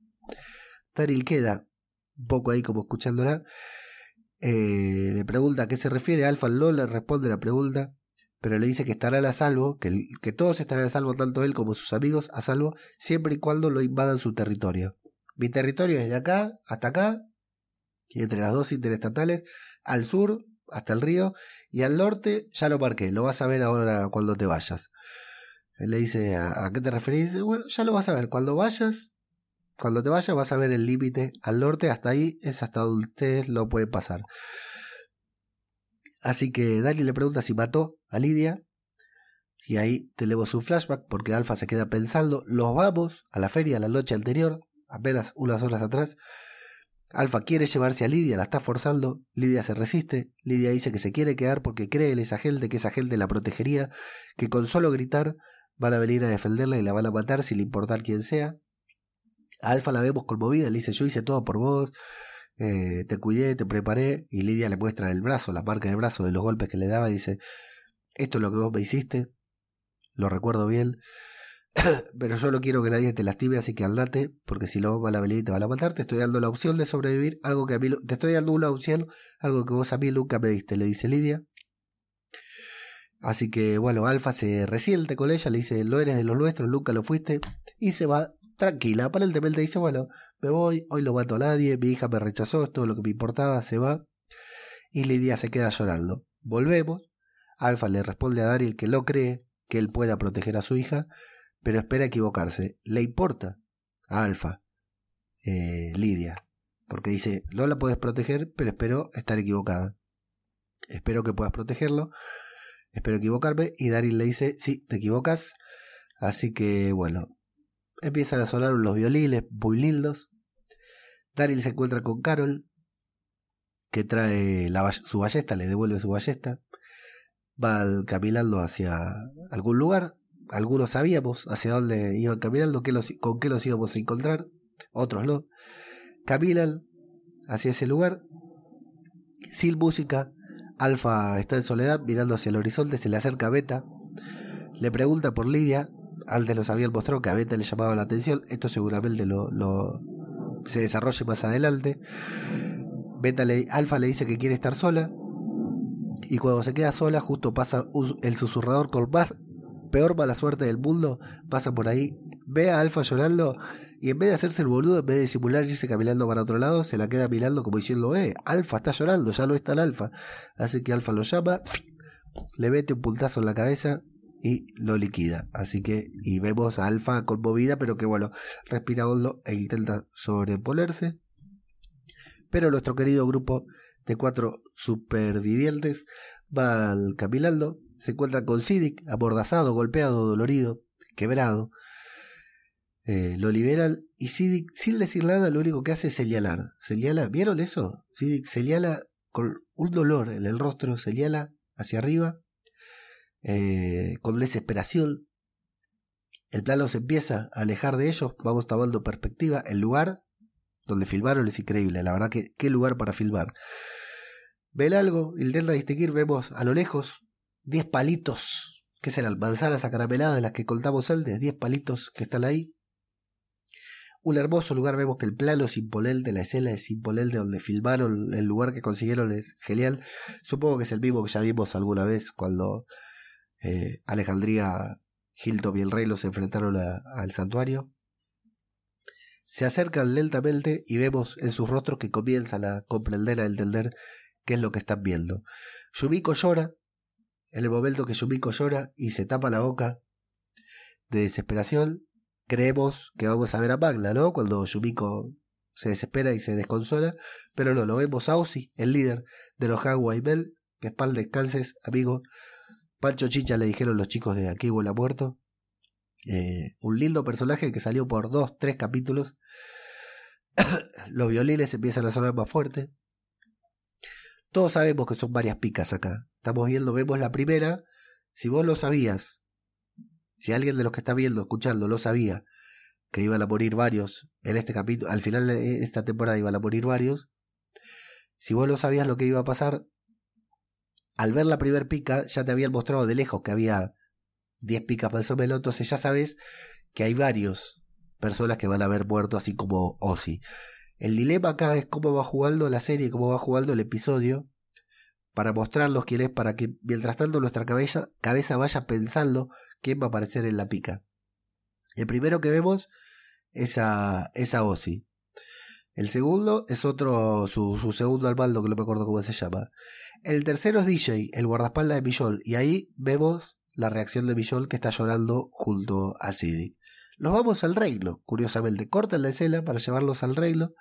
Taril queda un poco ahí como escuchándola. Eh, le pregunta a qué se refiere. Alfa no le responde la pregunta. Pero le dice que estará a salvo, que, que todos estarán a salvo, tanto él como sus amigos, a salvo, siempre y cuando lo invadan su territorio. Mi territorio es de acá hasta acá, y entre las dos interestatales, al sur hasta el río, y al norte ya lo marqué, lo vas a ver ahora cuando te vayas. Le dice, ¿a, qué te referís? Bueno, ya lo vas a ver, cuando vayas, cuando te vayas vas a ver el límite al norte, hasta ahí es hasta donde ustedes lo pueden pasar. Así que Dani le pregunta si mató a Lidia, y ahí tenemos su flashback porque Alfa se queda pensando, los vamos a la feria la noche anterior, apenas unas horas atrás. Alfa quiere llevarse a Lidia, la está forzando, Lidia se resiste, Lidia dice que se quiere quedar porque cree en esa gente, que esa gente la protegería, que con solo gritar van a venir a defenderla y la van a matar sin importar quién sea. Alfa la vemos conmovida, le dice yo hice todo por vos, eh, te cuidé, te preparé, y Lidia le muestra el brazo, la marca del brazo de los golpes que le daba, y dice, esto es lo que vos me hiciste, lo recuerdo bien, pero yo no quiero que nadie te lastime, así que andate, porque si no van a venir y te van a matar. Te estoy dando la opción de sobrevivir, algo que a mí, te estoy dando una opción, algo que vos a mí nunca me diste, le dice Lidia. Así que bueno, Alfa se resiente con ella, le dice, no eres de los nuestros, nunca lo fuiste, y se va tranquila. Aparentemente dice, bueno, me voy, hoy no mato a nadie, mi hija me rechazó, es todo lo que me importaba, se va. Y Lidia se queda llorando. Volvemos. Alfa le responde a Daryl que lo cree, que él pueda proteger a su hija, pero espera equivocarse. Le importa a Alfa, eh, Lidia, porque dice, no la puedes proteger, pero espero estar equivocada. Espero que puedas protegerlo, espero equivocarme, y Daryl le dice, sí, te equivocas, así que bueno, empiezan a sonar los violines muy lindos. Daryl se encuentra con Carol, que trae su ballesta, le devuelve su ballesta. Va caminando hacia algún lugar algunos sabíamos hacia dónde iban caminando, con qué los íbamos a encontrar, otros no. Caminan hacia ese lugar, sin música. Alfa está en soledad mirando hacia el horizonte, se le acerca Beta, le pregunta por Lidia, antes los habían mostrado que a Beta le llamaba la atención, esto seguramente lo, lo se desarrolle más adelante. Le, Alfa le dice que quiere estar sola, y cuando se queda sola, justo pasa el susurrador con más peor mala suerte del mundo, pasa por ahí, ve a Alfa llorando. Y en vez de hacerse el boludo, en vez de simular irse caminando para otro lado, se la queda mirando como diciendo, eh, Alfa está llorando, ya no está el Alfa. Así que Alfa lo llama, le mete un puntazo en la cabeza y lo liquida. Así que, y vemos a Alfa conmovida, pero que bueno, respira hondo e intenta sobreponerse. Pero nuestro querido grupo de cuatro supervivientes va caminando se encuentra con Siddiq, abordazado, golpeado, dolorido, quebrado. Eh, lo liberan y Siddiq, sin decir nada, lo único que hace es señalar. Señala, ¿vieron eso? Siddiq señala con un dolor en el rostro, señala hacia arriba, eh, con desesperación. El plano se empieza a alejar de ellos, vamos tomando perspectiva. El lugar donde filmaron es increíble, la verdad que qué lugar para filmar. Ven algo, intenta distinguir, vemos a lo lejos 10 palitos, que serán manzanas acarameladas de las que contamos antes, 10 palitos que están ahí. Un hermoso lugar, vemos que el plano es de la escena es de donde filmaron el lugar que consiguieron es genial. Supongo que es el mismo que ya vimos alguna vez cuando eh, Alejandría, Hilton y el rey los enfrentaron al santuario. Se acercan lentamente y vemos en sus rostros que comienzan a comprender, a entender qué es lo que están viendo. Yumiko llora, en el momento que Yumiko llora y se tapa la boca de desesperación, creemos que vamos a ver a Magna, ¿no? Cuando Yumiko se desespera y se desconsola, pero no, lo vemos a Ozzy, el líder de los Hawaii Bell, que espal descanses, amigo. Pancho Chicha le dijeron los chicos de Aquí huele muerto. Eh, un lindo personaje que salió por dos, tres capítulos. los violines empiezan a sonar más fuerte. Todos sabemos que son varias picas acá. Estamos viendo, vemos la primera. Si vos lo sabías, si alguien de los que está viendo, escuchando, lo sabía, que iban a morir varios en este capítulo, al final de esta temporada iban a morir varios. Si vos no sabías lo que iba a pasar, al ver la primer pica ya te habían mostrado de lejos que había 10 picas más o menos, entonces ya sabes que hay varios personas que van a haber muerto así como Ozzy. El dilema acá es cómo va jugando la serie, cómo va jugando el episodio, para mostrarlos quién es, para que mientras tanto nuestra cabeza, vaya pensando quién va a aparecer en la pica. El primero que vemos es a, es Ozzy. El segundo es otro, su, segundo albaldo, que no me acuerdo cómo se llama. El tercero es DJ, el guardaespaldas de Millol, y ahí vemos la reacción de Millol que está llorando junto a Sidney. Los vamos al reino, curiosamente. Cortan la escena para llevarlos al reino,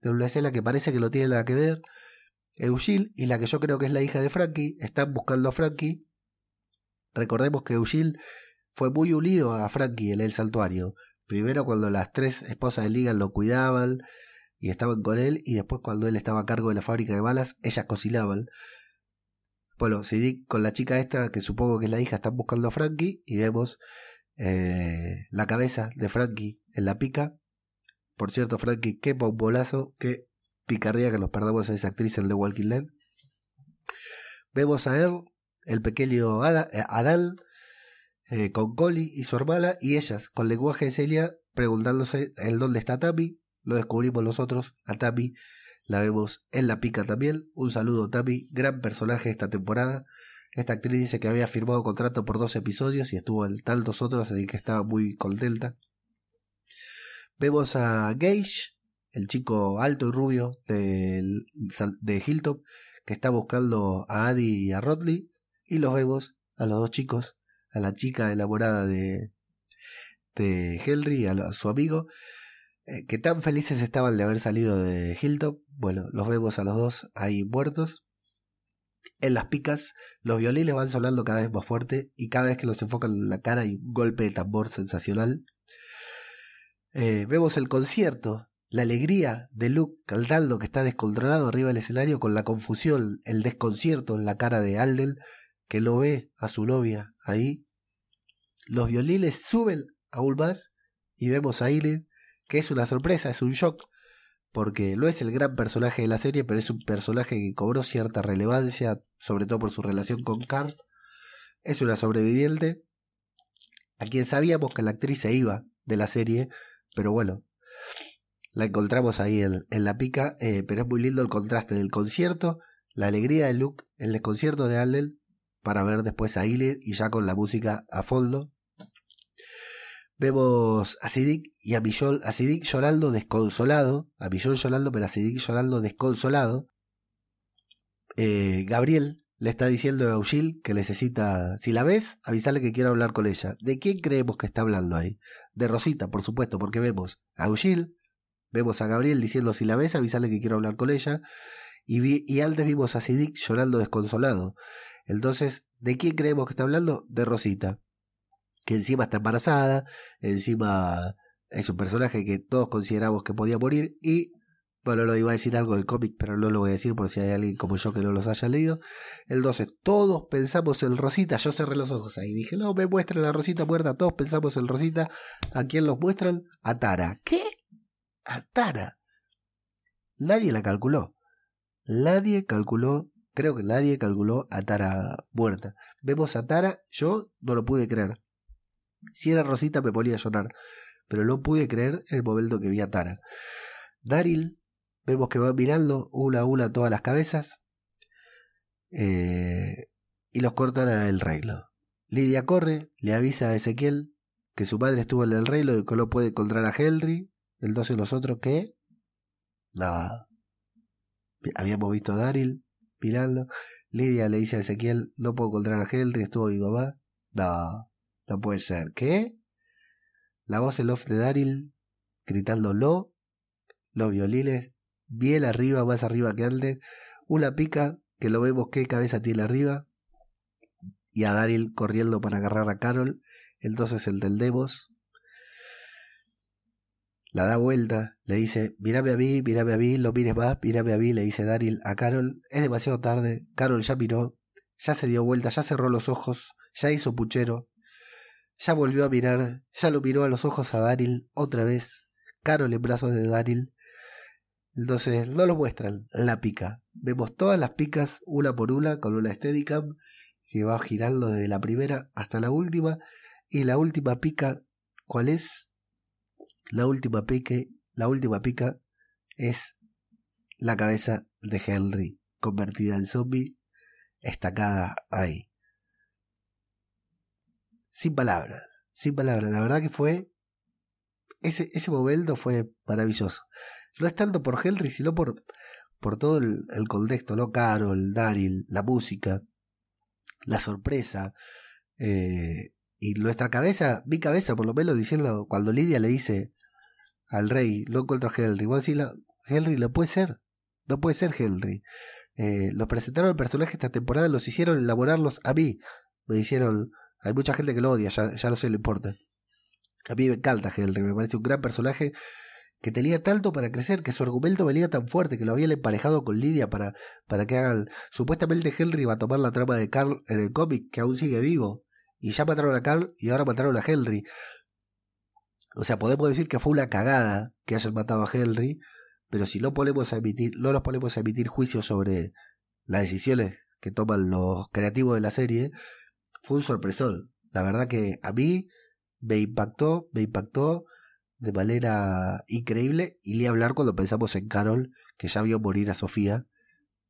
de una escena que parece que no tiene nada que ver. Eugil y la que yo creo que es la hija de Frankie están buscando a Frankie. Recordemos que Eugil fue muy unido a Frankie en el santuario. Primero cuando las tres esposas de Ligan lo cuidaban y estaban con él, y después cuando él estaba a cargo de la fábrica de balas, ellas cocinaban. Bueno, Sidic con la chica esta, que supongo que es la hija, están buscando a Frankie y vemos eh, la cabeza de Frankie en la pica. Por cierto, Frankie, qué bombolazo, qué picardía que nos perdamos a esa actriz en The Walking Dead. Vemos a él, el pequeño eh, Adal, eh, con Collie y su hermana, y ellas, con lenguaje de Celia, preguntándose el dónde está Tami. Lo descubrimos nosotros, a Tami la vemos en la pica también. Un saludo Tami, gran personaje esta temporada. Esta actriz dice que había firmado contrato por dos episodios y estuvo en tantos otros, así que estaba muy contenta. Vemos a Gage, el chico alto y rubio de, de Hilltop, que está buscando a Adi y a Rodley. Y los vemos a los dos chicos, a la chica enamorada de, de Henry, a, su amigo, eh, que tan felices estaban de haber salido de Hilltop. Bueno, los vemos a los dos ahí muertos. En las picas, los violines van sonando cada vez más fuerte y cada vez que los enfocan en la cara hay un golpe de tambor sensacional. Eh, vemos el concierto, la alegría de Luke cantando que está descontrolado arriba del escenario con la confusión, el desconcierto en la cara de Alden que lo ve a su novia ahí. Los violines suben aún más y vemos a Aileen que es una sorpresa, es un shock porque no es el gran personaje de la serie, pero es un personaje que cobró cierta relevancia, sobre todo por su relación con Carl. Es una sobreviviente, a quien sabíamos que la actriz se iba de la serie, pero bueno, la encontramos ahí en, la pica, eh, pero es muy lindo el contraste del concierto, la alegría de Luke, el desconcierto de Alden, para ver después a Ile y ya con la música a fondo, Vemos a Sidic y a Millol, a Sidic llorando desconsolado, a Millol llorando, pero a Sidic llorando desconsolado. Eh, Gabriel le está diciendo a Eugil que necesita, si la ves, avisarle que quiero hablar con ella. ¿De quién creemos que está hablando ahí? De Rosita, por supuesto, porque vemos a Eugil, vemos a Gabriel diciendo si la ves, avisarle que quiero hablar con ella. Y, y antes vimos a Sidic llorando desconsolado. Entonces, ¿de quién creemos que está hablando? De Rosita que encima está embarazada, encima es un personaje que todos consideramos que podía morir y bueno, lo iba a decir algo del cómic, pero no lo voy a decir por si hay alguien como yo que no los haya leído. El 12, todos pensamos en Rosita, yo cerré los ojos ahí, dije, no, me muestran a Rosita muerta, todos pensamos en Rosita, ¿a quién los muestran? A Tara. ¿Qué? A Tara. Nadie la calculó. Nadie calculó, creo que nadie calculó a Tara muerta. Vemos a Tara, yo no lo pude creer. Si era Rosita me ponía a llorar, pero no pude creer el momento que vi a Tara. Daryl, vemos que va mirando una a una todas las cabezas eh, y los cortan el reino. Lidia corre, le avisa a Ezequiel que su madre estuvo en el reino y que no puede encontrar a Henry. El 12 nosotros que... Nada. Habíamos visto a Daryl mirando. Lidia le dice a Ezequiel, no puedo encontrar a Henry, estuvo mi mamá. No. No puede ser. ¿Qué? La voz en off de Daryl gritándolo. Los violines bien arriba, más arriba que antes. Una pica que lo vemos qué cabeza tiene arriba. Y a Daryl corriendo para agarrar a Carol. Entonces entendemos. La da vuelta, le dice, mírame a mí, mírame a mí, lo mires más, mírame a mí, le dice Daryl a Carol. Es demasiado tarde, Carol ya miró, ya se dio vuelta, ya cerró los ojos, ya hizo puchero, ya volvió a mirar, ya lo miró a los ojos a Daryl otra vez, Carol en brazos de Daryl. Entonces no lo muestran, la pica. Vemos todas las picas una por una con una Steadicam que va girando desde la primera hasta la última. Y la última pica, ¿cuál es? La última pique, la última pica es la cabeza de Henry convertida en zombie, estacada ahí. Sin palabras, sin palabras. La verdad que fue. Ese, ese momento fue maravilloso. No es tanto por Henry, sino por, por todo el, contexto, ¿no? Carol, Daryl, la música, la sorpresa. Eh, y nuestra cabeza, mi cabeza por lo menos, diciendo, cuando Lidia le dice al rey, no encuentro a Henry, vos decís, Henry lo puede ser, no puede ser Henry. Eh, los presentaron el personaje esta temporada, los hicieron elaborarlos a mí. Me hicieron. Hay mucha gente que lo odia, ya, ya no sé, le importa. A mí me encanta Henry, me parece un gran personaje que tenía tanto para crecer, que su argumento venía tan fuerte, que lo habían emparejado con Lidia para, para que hagan. Supuestamente Henry va a tomar la trama de Carl en el cómic, que aún sigue vivo. Y ya mataron a Carl y ahora mataron a Henry. O sea, podemos decir que fue una cagada que hayan matado a Henry, pero si no ponemos a emitir, no nos ponemos a emitir juicios sobre las decisiones que toman los creativos de la serie, fue un sorpresón. La verdad que a mí me impactó, me impactó de manera increíble y le hablar cuando pensamos en Carol, que ya vio morir a Sofía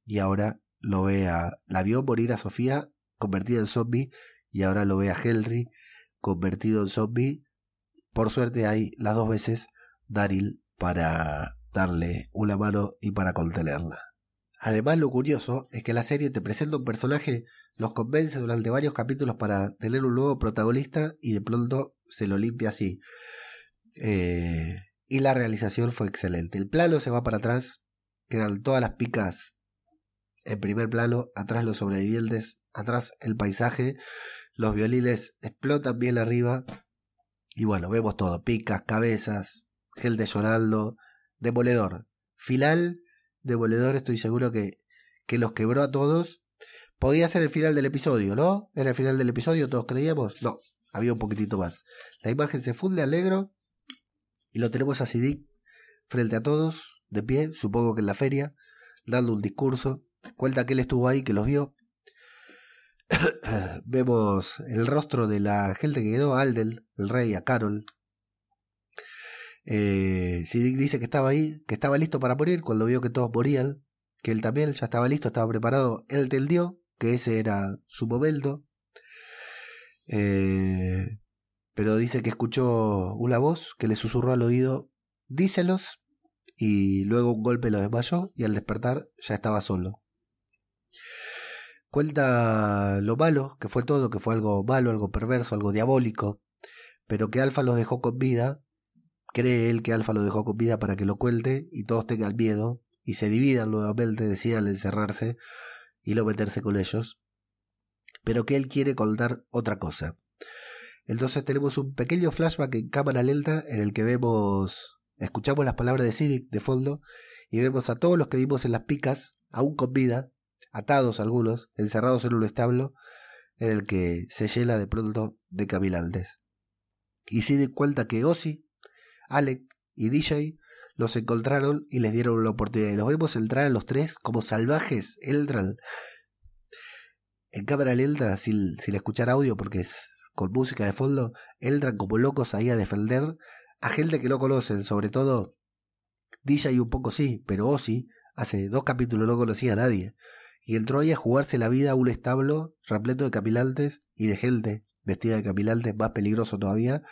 y ahora lo ve a, la vio morir a Sofía convertida en zombie y ahora lo ve a Henry convertido en zombie. Por suerte hay las dos veces Daryl para darle una mano y para contenerla. Además, lo curioso es que la serie te presenta un personaje, los convence durante varios capítulos para tener un nuevo protagonista y de pronto se lo limpia así. Eh, y la realización fue excelente. El plano se va para atrás, quedan todas las picas en primer plano, atrás los sobrevivientes, atrás el paisaje, los violines explotan bien arriba y bueno, vemos todo, picas, cabezas, gente llorando, demoledor. Final, demoledor, estoy seguro que, que los quebró a todos. Podía ser el final del episodio, ¿no? ¿Era el final del episodio? ¿Todos creíamos? No, había un poquitito más. La imagen se funde alegro y lo tenemos a Sidic frente a todos, de pie, supongo que en la feria, dando un discurso. Cuenta que él estuvo ahí, que los vio. Vemos el rostro de la gente que quedó, a el rey, a Carol, eh, dice que estaba ahí, que estaba listo para morir cuando vio que todos morían, que él también ya estaba listo, estaba preparado. Él entendió que ese era su momento. Eh, pero dice que escuchó una voz que le susurró al oído, díselos, y luego un golpe lo desmayó y al despertar ya estaba solo. Cuenta lo malo, que fue todo, que fue algo malo, algo perverso, algo diabólico, pero que Alfa los dejó con vida Cree él que Alfa lo dejó con vida para que lo cuelte y todos tengan miedo y se dividan nuevamente, decidan encerrarse y no meterse con ellos, pero que él quiere contar otra cosa. Entonces tenemos un pequeño flashback en cámara lenta en el que vemos, escuchamos las palabras de Sidic de fondo y vemos a todos los que vimos en las picas, aún con vida, atados algunos, encerrados en un establo, en el que se llena de pronto de caminantes. Y Sidic cuenta que Ozzy Alec y DJ los encontraron y les dieron la oportunidad. Y los vemos entrar a los tres como salvajes. Entran en cámara lenta, sin, sin escuchar audio, porque es con música de fondo. Entran como locos ahí a defender a gente que no conocen, sobre todo DJ un poco sí, pero Ozzy hace dos capítulos no conocía a nadie. Y entró ahí a jugarse la vida a un establo repleto de capilantes y de gente vestida de capilantes, más peligroso todavía,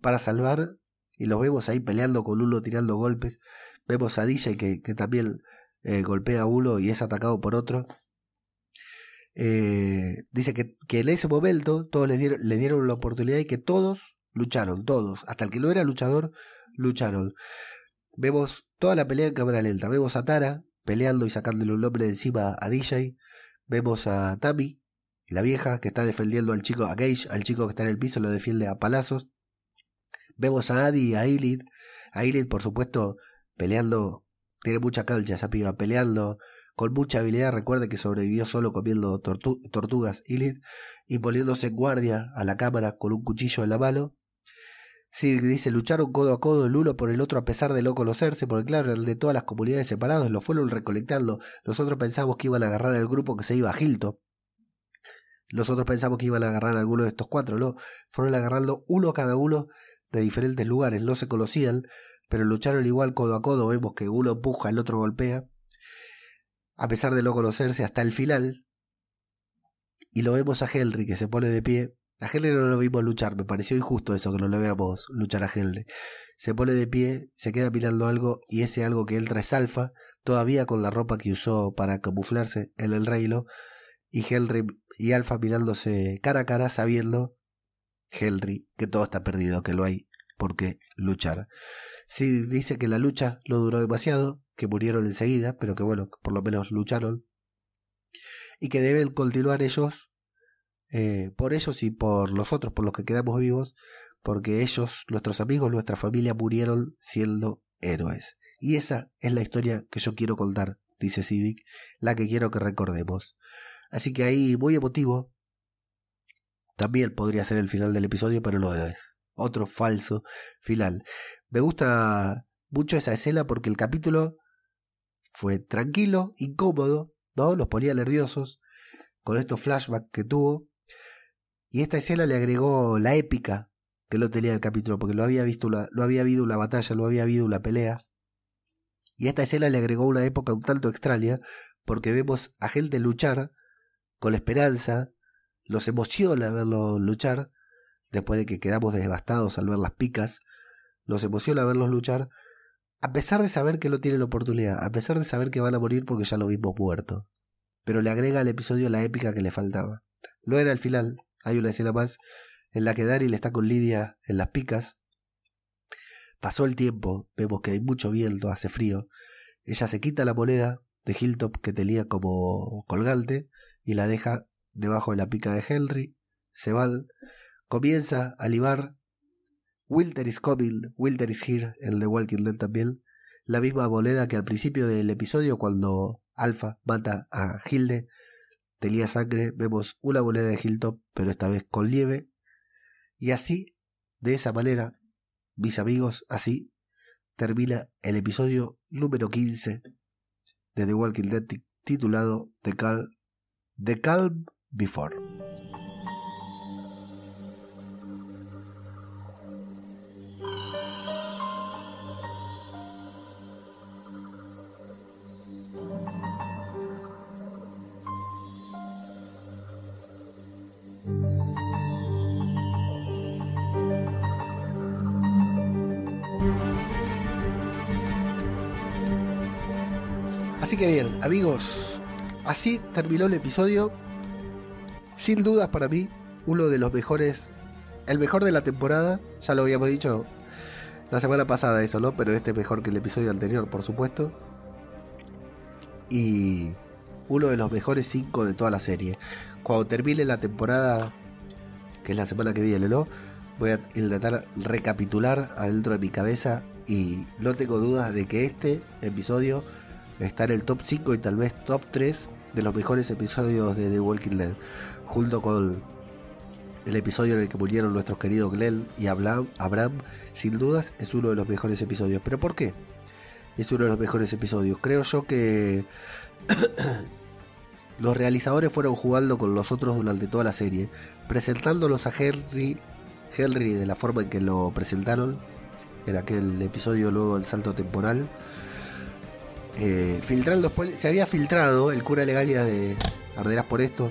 para salvar y los vemos ahí peleando con uno, tirando golpes. Vemos a DJ que, también eh, golpea a uno y es atacado por otro. Eh, dice que, en ese momento todos le dieron, le dieron la oportunidad y que todos lucharon, todos, hasta el que no era luchador, lucharon. Vemos toda la pelea en cámara lenta. Vemos a Tara peleando y sacándole un nombre de encima a DJ. Vemos a Tammy, la vieja, que está defendiendo al chico, a Gage, al chico que está en el piso, lo defiende a palazos. Vemos a Adi y a Ilith. A Ilith, por supuesto, peleando. Tiene mucha cancha esa piba, peleando con mucha habilidad. Recuerde que sobrevivió solo comiendo tortugas y poniéndose en guardia a la cámara con un cuchillo en la mano. Sí, dice, lucharon codo a codo el uno por el otro a pesar de no conocerse, porque claro, el de todas las comunidades separadas lo fueron recolectando. Nosotros pensamos que iban a agarrar al grupo que se iba a Hilton. Nosotros pensamos que iban a agarrar a alguno de estos cuatro, ¿no? Fueron agarrando uno cada uno de diferentes lugares, no se conocían, pero lucharon igual codo a codo. Vemos que uno empuja, el otro golpea, a pesar de no conocerse hasta el final. Y lo vemos a Henry que se pone de pie a Henry no lo vimos luchar, me pareció injusto eso que no lo veamos luchar a Henry. Se pone de pie, se queda mirando algo y ese algo que él trae es Alfa, todavía con la ropa que usó para camuflarse en el reino, y Henry y Alfa mirándose cara a cara sabiendo, Henry, que todo está perdido, que lo hay por qué luchar. Sí, dice que la lucha no duró demasiado, que murieron enseguida, pero que bueno, por lo menos lucharon, y que deben continuar ellos eh, por ellos y por los otros, por los que quedamos vivos, porque ellos, nuestros amigos, nuestra familia murieron siendo héroes. Y esa es la historia que yo quiero contar, dice Sidic, la que quiero que recordemos. Así que ahí, muy emotivo, también podría ser el final del episodio, pero no es. Otro falso final. Me gusta mucho esa escena porque el capítulo fue tranquilo, incómodo, ¿no? Los ponía nerviosos con estos flashbacks que tuvo. Y esta escena le agregó la épica que lo tenía el capítulo, porque lo había visto, lo había habido una batalla, lo había habido una pelea. Y esta escena le agregó una época un tanto extraña, porque vemos a gente luchar con la esperanza, los emociona verlos luchar, después de que quedamos devastados al ver las picas, los emociona verlos luchar, a pesar de saber que no tienen oportunidad, a pesar de saber que van a morir porque ya lo vimos muerto. Pero le agrega al episodio la épica que le faltaba. No era el final, hay una escena más en la que Daryl está con Lidia en las picas. Pasó el tiempo, vemos que hay mucho viento, hace frío. Ella se quita la moneda de Hilltop que tenía como colgante y la deja debajo de la pica de Henry. Se van, comienza a libar. Wilter is coming, Wilter is here, el de Walking Dead también. La misma moneda que al principio del episodio cuando Alpha mata a Hilde tenía sangre, vemos una moneda de Hilltop, pero esta vez con lieve. Y así, de esa manera, mis amigos, así termina el episodio número 15 de The Walking Dead titulado The Calm, The Calm Before. Así que bien, amigos, así terminó el episodio. Sin dudas para mí, uno de los mejores, el mejor de la temporada, ya lo habíamos dicho la semana pasada eso, ¿no? Pero este es mejor que el episodio anterior, por supuesto. Y uno de los mejores cinco de toda la serie. Cuando termine la temporada, que es la semana que viene, ¿no? Voy a intentar recapitular adentro de mi cabeza y no tengo dudas de que este episodio está en el top 5 y tal vez top 3 de los mejores episodios de The Walking Dead, junto con el episodio en el que murieron nuestros queridos Glenn y Abraham, Abraham, sin dudas es uno de los mejores episodios. ¿Pero por qué? Es uno de los mejores episodios. Creo yo que los realizadores fueron jugando con los otros durante toda la serie, presentándolos a Henry, Henry de la forma en que lo presentaron en aquel episodio luego del salto temporal eh, filtrando se había filtrado el cura legalia de Arderás por esto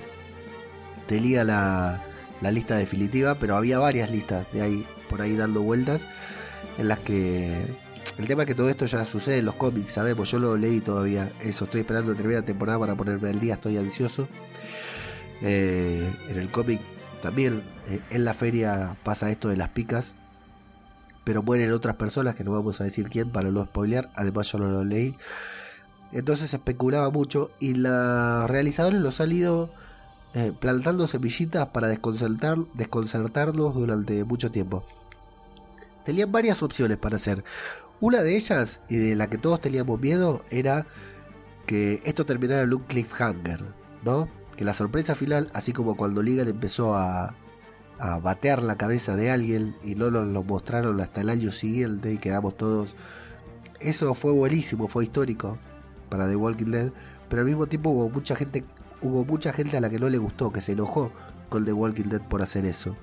te liga la, la, lista definitiva pero había varias listas de ahí por ahí dando vueltas en las que el tema es que todo esto ya sucede en los cómics sabemos yo lo leí todavía eso estoy esperando terminar la temporada para ponerme al día estoy ansioso. Eh, en el cómic también eh, en la feria pasa esto de las picas pero mueren otras personas que no vamos a decir quién para no spoilear además yo no lo leí. Entonces especulaba mucho y los realizadores lo han ido eh, plantando semillitas para desconcertar, desconcertarnos durante mucho tiempo. Tenían varias opciones para hacer. Una de ellas, y de la que todos teníamos miedo, era que esto terminara en un cliffhanger, ¿no? Que la sorpresa final, así como cuando Ligan empezó a, a batear la cabeza de alguien y no nos lo mostraron hasta el año siguiente y quedamos todos. Eso fue buenísimo, fue histórico para The Walking Dead, pero al mismo tiempo hubo mucha gente, hubo mucha gente a la que no le gustó, que se enojó con The Walking Dead por hacer eso.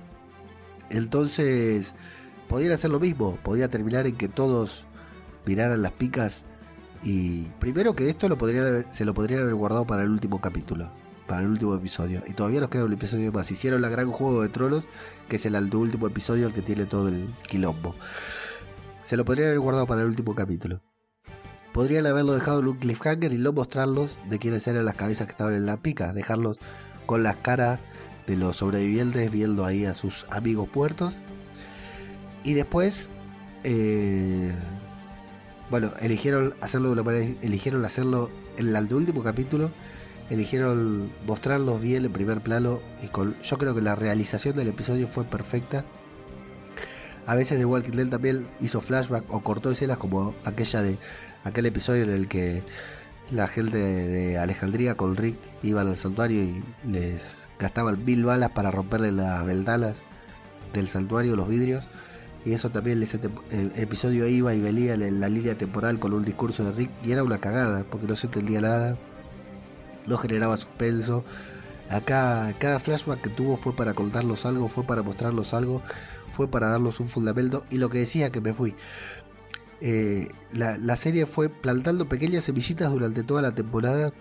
Entonces, podían hacer lo mismo, podía terminar en que todos miraran las picas y primero que esto lo podrían se lo podrían haber guardado para el último capítulo para el último episodio. Y todavía nos queda un episodio más. Hicieron la gran juego de trolos, que es el último episodio, el que tiene todo el quilombo. Se lo podrían haber guardado para el último capítulo. Podrían haberlo dejado en un cliffhanger y no mostrarlos de quiénes eran las cabezas que estaban en la pica. Dejarlos con las caras de los sobrevivientes viendo ahí a sus amigos puertos. Y después, eh, bueno, eligieron hacerlo de una manera, eligieron hacerlo en el último capítulo eligieron mostrarlos bien en primer plano y con yo creo que la realización del episodio fue perfecta. A veces The Walking Dead también hizo flashback o cortó escenas como aquella de aquel episodio en el que la gente de, Alejandría con Rick iban al santuario y les gastaban mil balas para romperle las ventanas del santuario, los vidrios. Y eso también, ese eh, episodio iba y venía en la línea temporal con un discurso de Rick y era una cagada porque no se entendía nada no generaba suspenso. Acá cada flashback que tuvo fue para contarlos algo, fue para mostrarlos algo, fue para darlos un fundamento y lo que decía que me fui. Eh, la, serie fue plantando pequeñas semillitas durante toda la temporada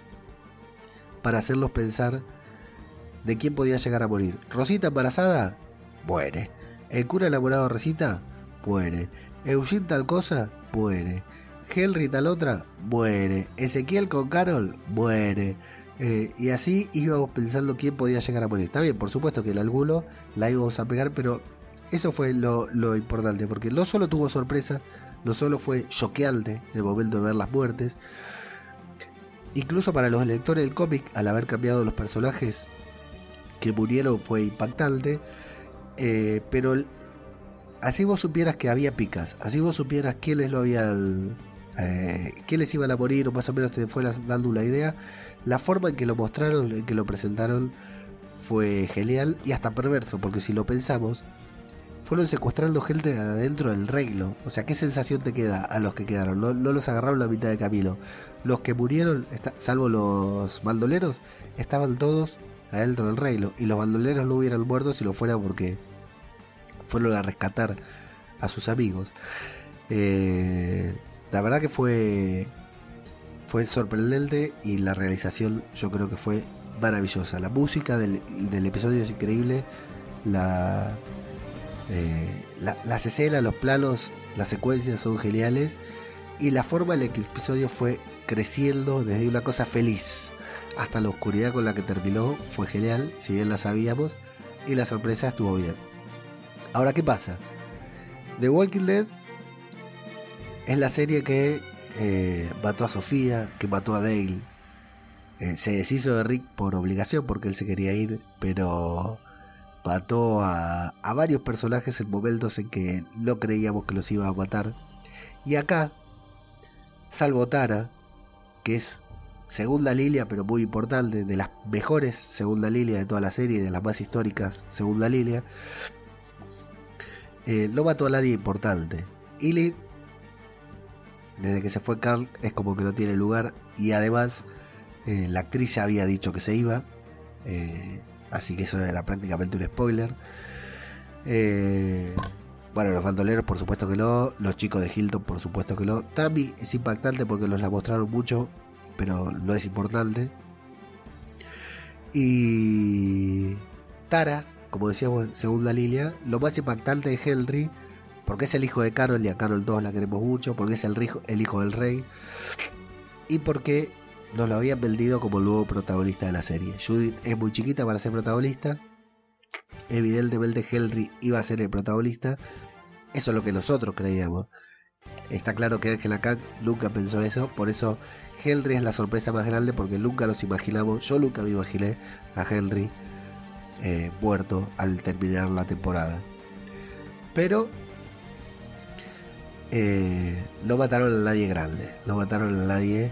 para hacerlos pensar de quién podía llegar a morir. Rosita embarazada, muere. El cura enamorado de Rosita, muere. Eugene tal cosa, muere. Henry tal otra, muere. Ezequiel con Carol, muere. Eh, y así íbamos pensando quién podía llegar a morir. Está bien, por supuesto que el alguno la íbamos a pegar, pero eso fue lo, importante, porque no solo tuvo sorpresa, no solo fue choqueante el momento de ver las muertes, incluso para los lectores del cómic, al haber cambiado los personajes que murieron fue impactante, eh, pero así vos supieras que había picas, así vos supieras quiénes lo habían eh, qué les iban a morir o más o menos te fueras dando una idea. La forma en que lo mostraron, en que lo presentaron, fue genial y hasta perverso, porque si lo pensamos, fueron secuestrando gente adentro del reino. O sea, ¿qué sensación te queda a los que quedaron? No, los agarraron la mitad de camino. Los que murieron, salvo los bandoleros, estaban todos adentro del reino. Y los bandoleros no hubieran muerto si lo fuera porque fueron a rescatar a sus amigos. Eh, la verdad que fue fue sorprendente y la realización yo creo que fue maravillosa. La música del, episodio es increíble, la, eh, las escenas, los planos, las secuencias son geniales y la forma en la que el episodio fue creciendo desde una cosa feliz hasta la oscuridad con la que terminó fue genial, si bien la sabíamos, y la sorpresa estuvo bien. Ahora, ¿qué pasa? The Walking Dead es la serie que eh, mató a Sofía, que mató a Dale. Eh, se deshizo de Rick por obligación porque él se quería ir, pero mató a, varios personajes en momentos en que no creíamos que los iba a matar. Y acá, salvo Tara, que es segunda Lilia, pero muy importante, de las mejores segunda Lilia de toda la serie, de las más históricas segunda Lilia, eh, no mató a nadie importante. Y desde que se fue Carl es como que no tiene lugar y además eh, la actriz ya había dicho que se iba, eh, así que eso era prácticamente un spoiler. Eh, bueno, los bandoleros por supuesto que no, los chicos de Hilton por supuesto que no. Tammy es impactante porque nos la mostraron mucho, pero no es importante. Y Tara, como decíamos segunda línea, lo más impactante de Henry porque es el hijo de Carol y a Carol todos la queremos mucho, porque es el, el hijo del rey y porque nos lo habían vendido como el nuevo protagonista de la serie. Judith es muy chiquita para ser protagonista, evidentemente Henry iba a ser el protagonista, eso es lo que nosotros creíamos. Está claro que Angela Kang nunca pensó eso, por eso Henry es la sorpresa más grande porque nunca nos imaginamos, yo nunca me imaginé a Henry eh, muerto al terminar la temporada. Pero eh, no mataron a nadie grande, no mataron a nadie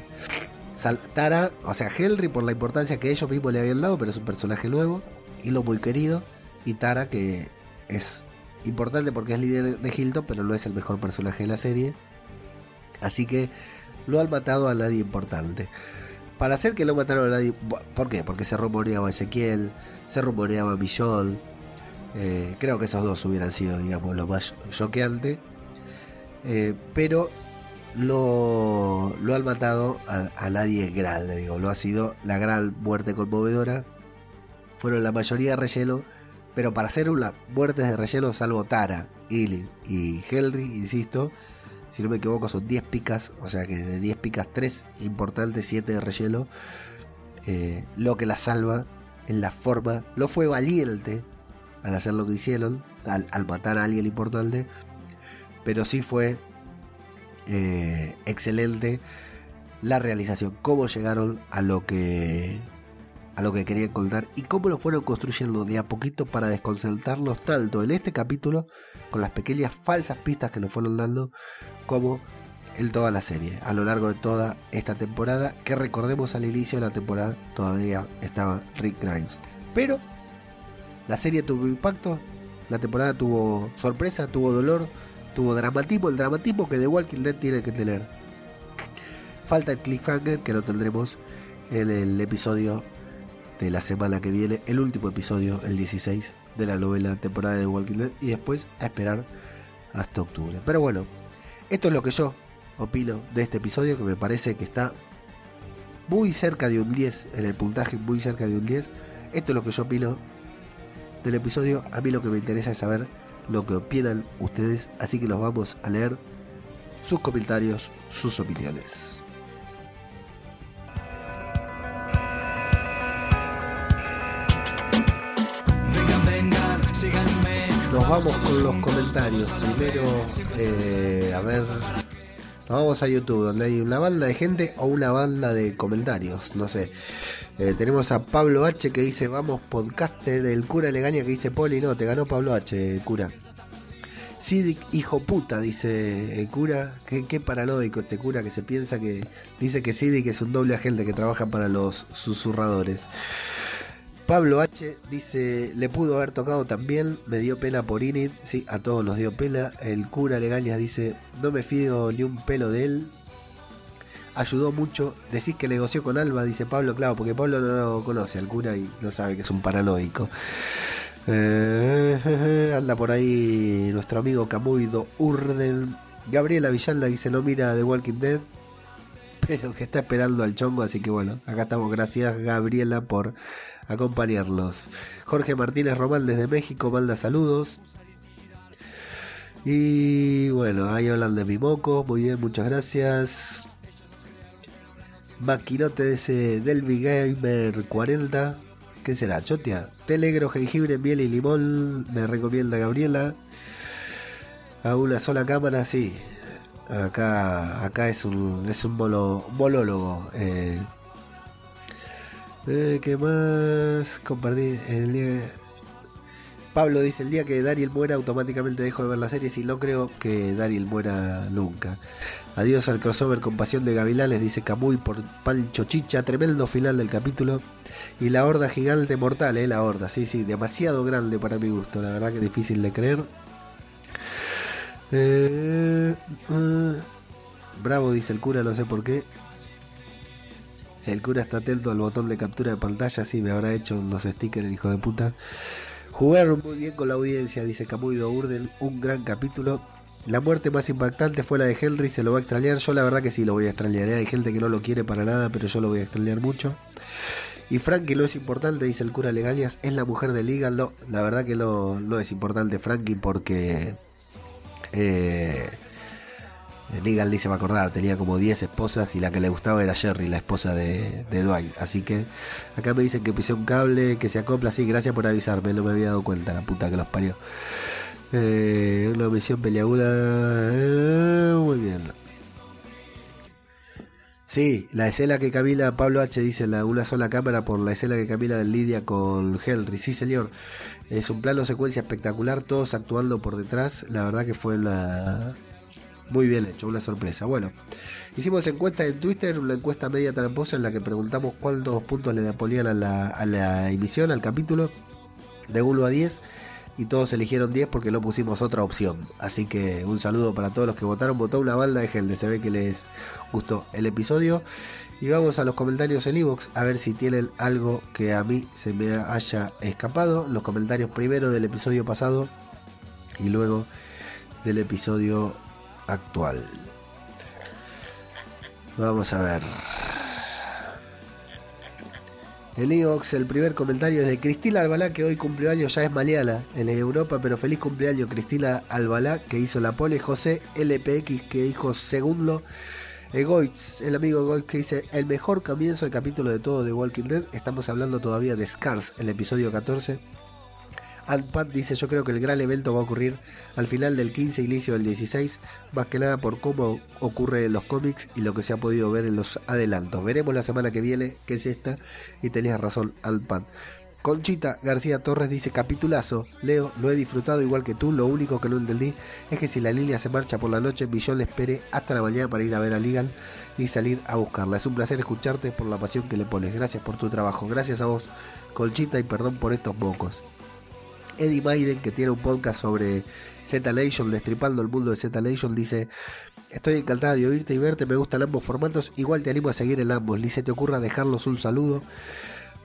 Tara, o sea, Henry por la importancia que ellos mismos le habían dado, pero es un personaje nuevo y lo muy querido. Y Tara, que es importante porque es líder de Hilton, pero no es el mejor personaje de la serie. Así que lo han matado a nadie importante. Para hacer que lo mataron a nadie. ¿Por qué? Porque se rumoreaba Ezequiel, se rumoreaba Millón. Eh, creo que esos dos hubieran sido, digamos, lo más choqueante. Eh, pero lo, lo han matado a, nadie grande, digo, lo ha sido la gran muerte conmovedora. Fueron la mayoría de relleno, pero para hacer una muerte de relleno, salvo Tara, Illy y Henry, insisto, si no me equivoco, son 10 picas, o sea que de 10 picas, 3 importantes, 7 de relleno. Eh, lo que la salva en la forma, no fue valiente al hacer lo que hicieron, al, al matar a alguien importante, pero sí fue eh, excelente la realización, cómo llegaron a lo que a lo que querían contar y cómo lo fueron construyendo de a poquito para desconcertarlos tanto en este capítulo con las pequeñas falsas pistas que nos fueron dando como en toda la serie, a lo largo de toda esta temporada, que recordemos al inicio de la temporada todavía estaba Rick Grimes. Pero la serie tuvo impacto, la temporada tuvo sorpresa, tuvo dolor, tuvo dramatismo, el dramatismo que The Walking Dead tiene que tener. Falta el cliffhanger que lo tendremos en el episodio de la semana que viene, el último episodio, el 16 de la novela temporada de The Walking Dead y después a esperar hasta octubre. Pero bueno, esto es lo que yo opino de este episodio que me parece que está muy cerca de un 10 en el puntaje, muy cerca de un 10. Esto es lo que yo opino del episodio. A mí lo que me interesa es saber lo que opinan ustedes, así que los vamos a leer sus comentarios, sus opiniones. Nos vamos con los comentarios. Primero, eh, a ver, vamos a YouTube, donde hay una banda de gente o una banda de comentarios, no sé. Eh, tenemos a Pablo H que dice, vamos, podcaster, el cura Legaña que dice, Poli, no, te ganó Pablo H, cura. Sidic, hijo puta, dice el cura. Qué, qué, paranoico este cura que se piensa que. Dice que Sidic es un doble agente que trabaja para los susurradores. Pablo H dice: Le pudo haber tocado también, me dio pena por Inid. Sí, a todos nos dio pena. El cura Legañas dice: No me fío ni un pelo de él ayudó mucho. Decís que negoció con Alba, dice Pablo, claro, porque Pablo no lo conoce al cura y no sabe que es un paranoico. Eh, anda por ahí nuestro amigo Camuido Urden. Gabriela Villalda dice no mira The Walking Dead, pero que está esperando al chongo, así que bueno, acá estamos. Gracias Gabriela por acompañarlos. Jorge Martínez Román desde México manda saludos. Y bueno, ahí hablan de mi moco, muy bien, muchas gracias. Maquinote de ese Delvi Gamer 40. ¿Qué será? Chotia. Té negro, jengibre, miel y limón. Me recomienda Gabriela. A una sola cámara, sí. Acá, acá es un, es un monólogo. Eh. Eh, ¿Qué más? Compartí el día. Pablo dice: El día que Dariel muera, automáticamente dejo de ver la serie. Si no creo que Dariel muera nunca. Adiós al crossover con Pasión de Gavilanes, dice Camuy por Pancho Chicha. Tremendo final del capítulo. Y la horda gigante mortal, ¿eh? La horda, sí, sí, demasiado grande para mi gusto. La verdad que difícil de creer. Eh, eh, bravo, dice el cura, no sé por qué. El cura está atento al botón de captura de pantalla, sí, me habrá hecho unos stickers, el hijo de puta. Jugaron muy bien con la audiencia, dice Camuy de Urden. Un gran capítulo. La muerte más impactante fue la de Henry, se lo va a extrañar. Yo la verdad que sí lo voy a extrañar. ¿eh? Hay gente que no lo quiere para nada, pero yo lo voy a extrañar mucho. Y Frankie no es importante, dice el cura Legalias, es la mujer de Liga. No, la verdad que no, es importante Frankie porque... Eh, Negan se va a acordar, tenía como 10 esposas y la que le gustaba era Jerry, la esposa de, de Dwight. Así que acá me dicen que pisé un cable, que se acopla. Sí, gracias por avisarme, no me había dado cuenta, la puta que los parió. Eh, una misión peleaguda. Eh, muy bien. Sí, la escena que Camila, Pablo H dice la una sola cámara por la escena que Camila Lidia con Henry. Sí, señor. Es un plano secuencia espectacular, todos actuando por detrás. La verdad que fue una, Muy bien hecho, una sorpresa. Bueno, hicimos encuesta en Twitter, una encuesta media tramposa en la que preguntamos cuántos puntos le ponían a la, a la emisión, al capítulo, de 1 a 10 y todos eligieron 10 porque no pusimos otra opción. Así que un saludo para todos los que votaron. Votó una balda de gente, se ve que les gustó el episodio. Y vamos a los comentarios en Evox a ver si tienen algo que a mí se me haya escapado. Los comentarios primero del episodio pasado y luego del episodio actual. Vamos a ver. El Evox, el primer comentario es de Cristina Albalá, que hoy cumplió años, ya es maleala en Europa, pero feliz cumpleaños Cristina Albalá, que hizo la pole, José LPX, que dijo segundo, Egoitz, el amigo Egoitz, que dice el mejor comienzo de capítulo de todo de Walking Dead, estamos hablando todavía de Scars, el episodio 14, Pat dice yo creo que el gran evento va a ocurrir al final del 15 inicio del 16, más que nada por cómo ocurre en los cómics y lo que se ha podido ver en los adelantos. Veremos la semana que viene qué es esta y tenías razón Pat. Conchita García Torres dice capitulazo, Leo, lo he disfrutado igual que tú, lo único que no entendí es que si la línea se marcha por la noche, Billón le espere hasta la mañana para ir a ver a Ligan y salir a buscarla. Es un placer escucharte por la pasión que le pones. Gracias por tu trabajo. Gracias a vos, Conchita, y perdón por estos mocos. Eddie Maiden, que tiene un podcast sobre Z Nation, destripando el mundo de Z Nation, dice: Estoy encantada de oírte y verte, me gustan ambos formatos, igual te animo a seguir en ambos. Ni se te ocurra dejarlos un saludo.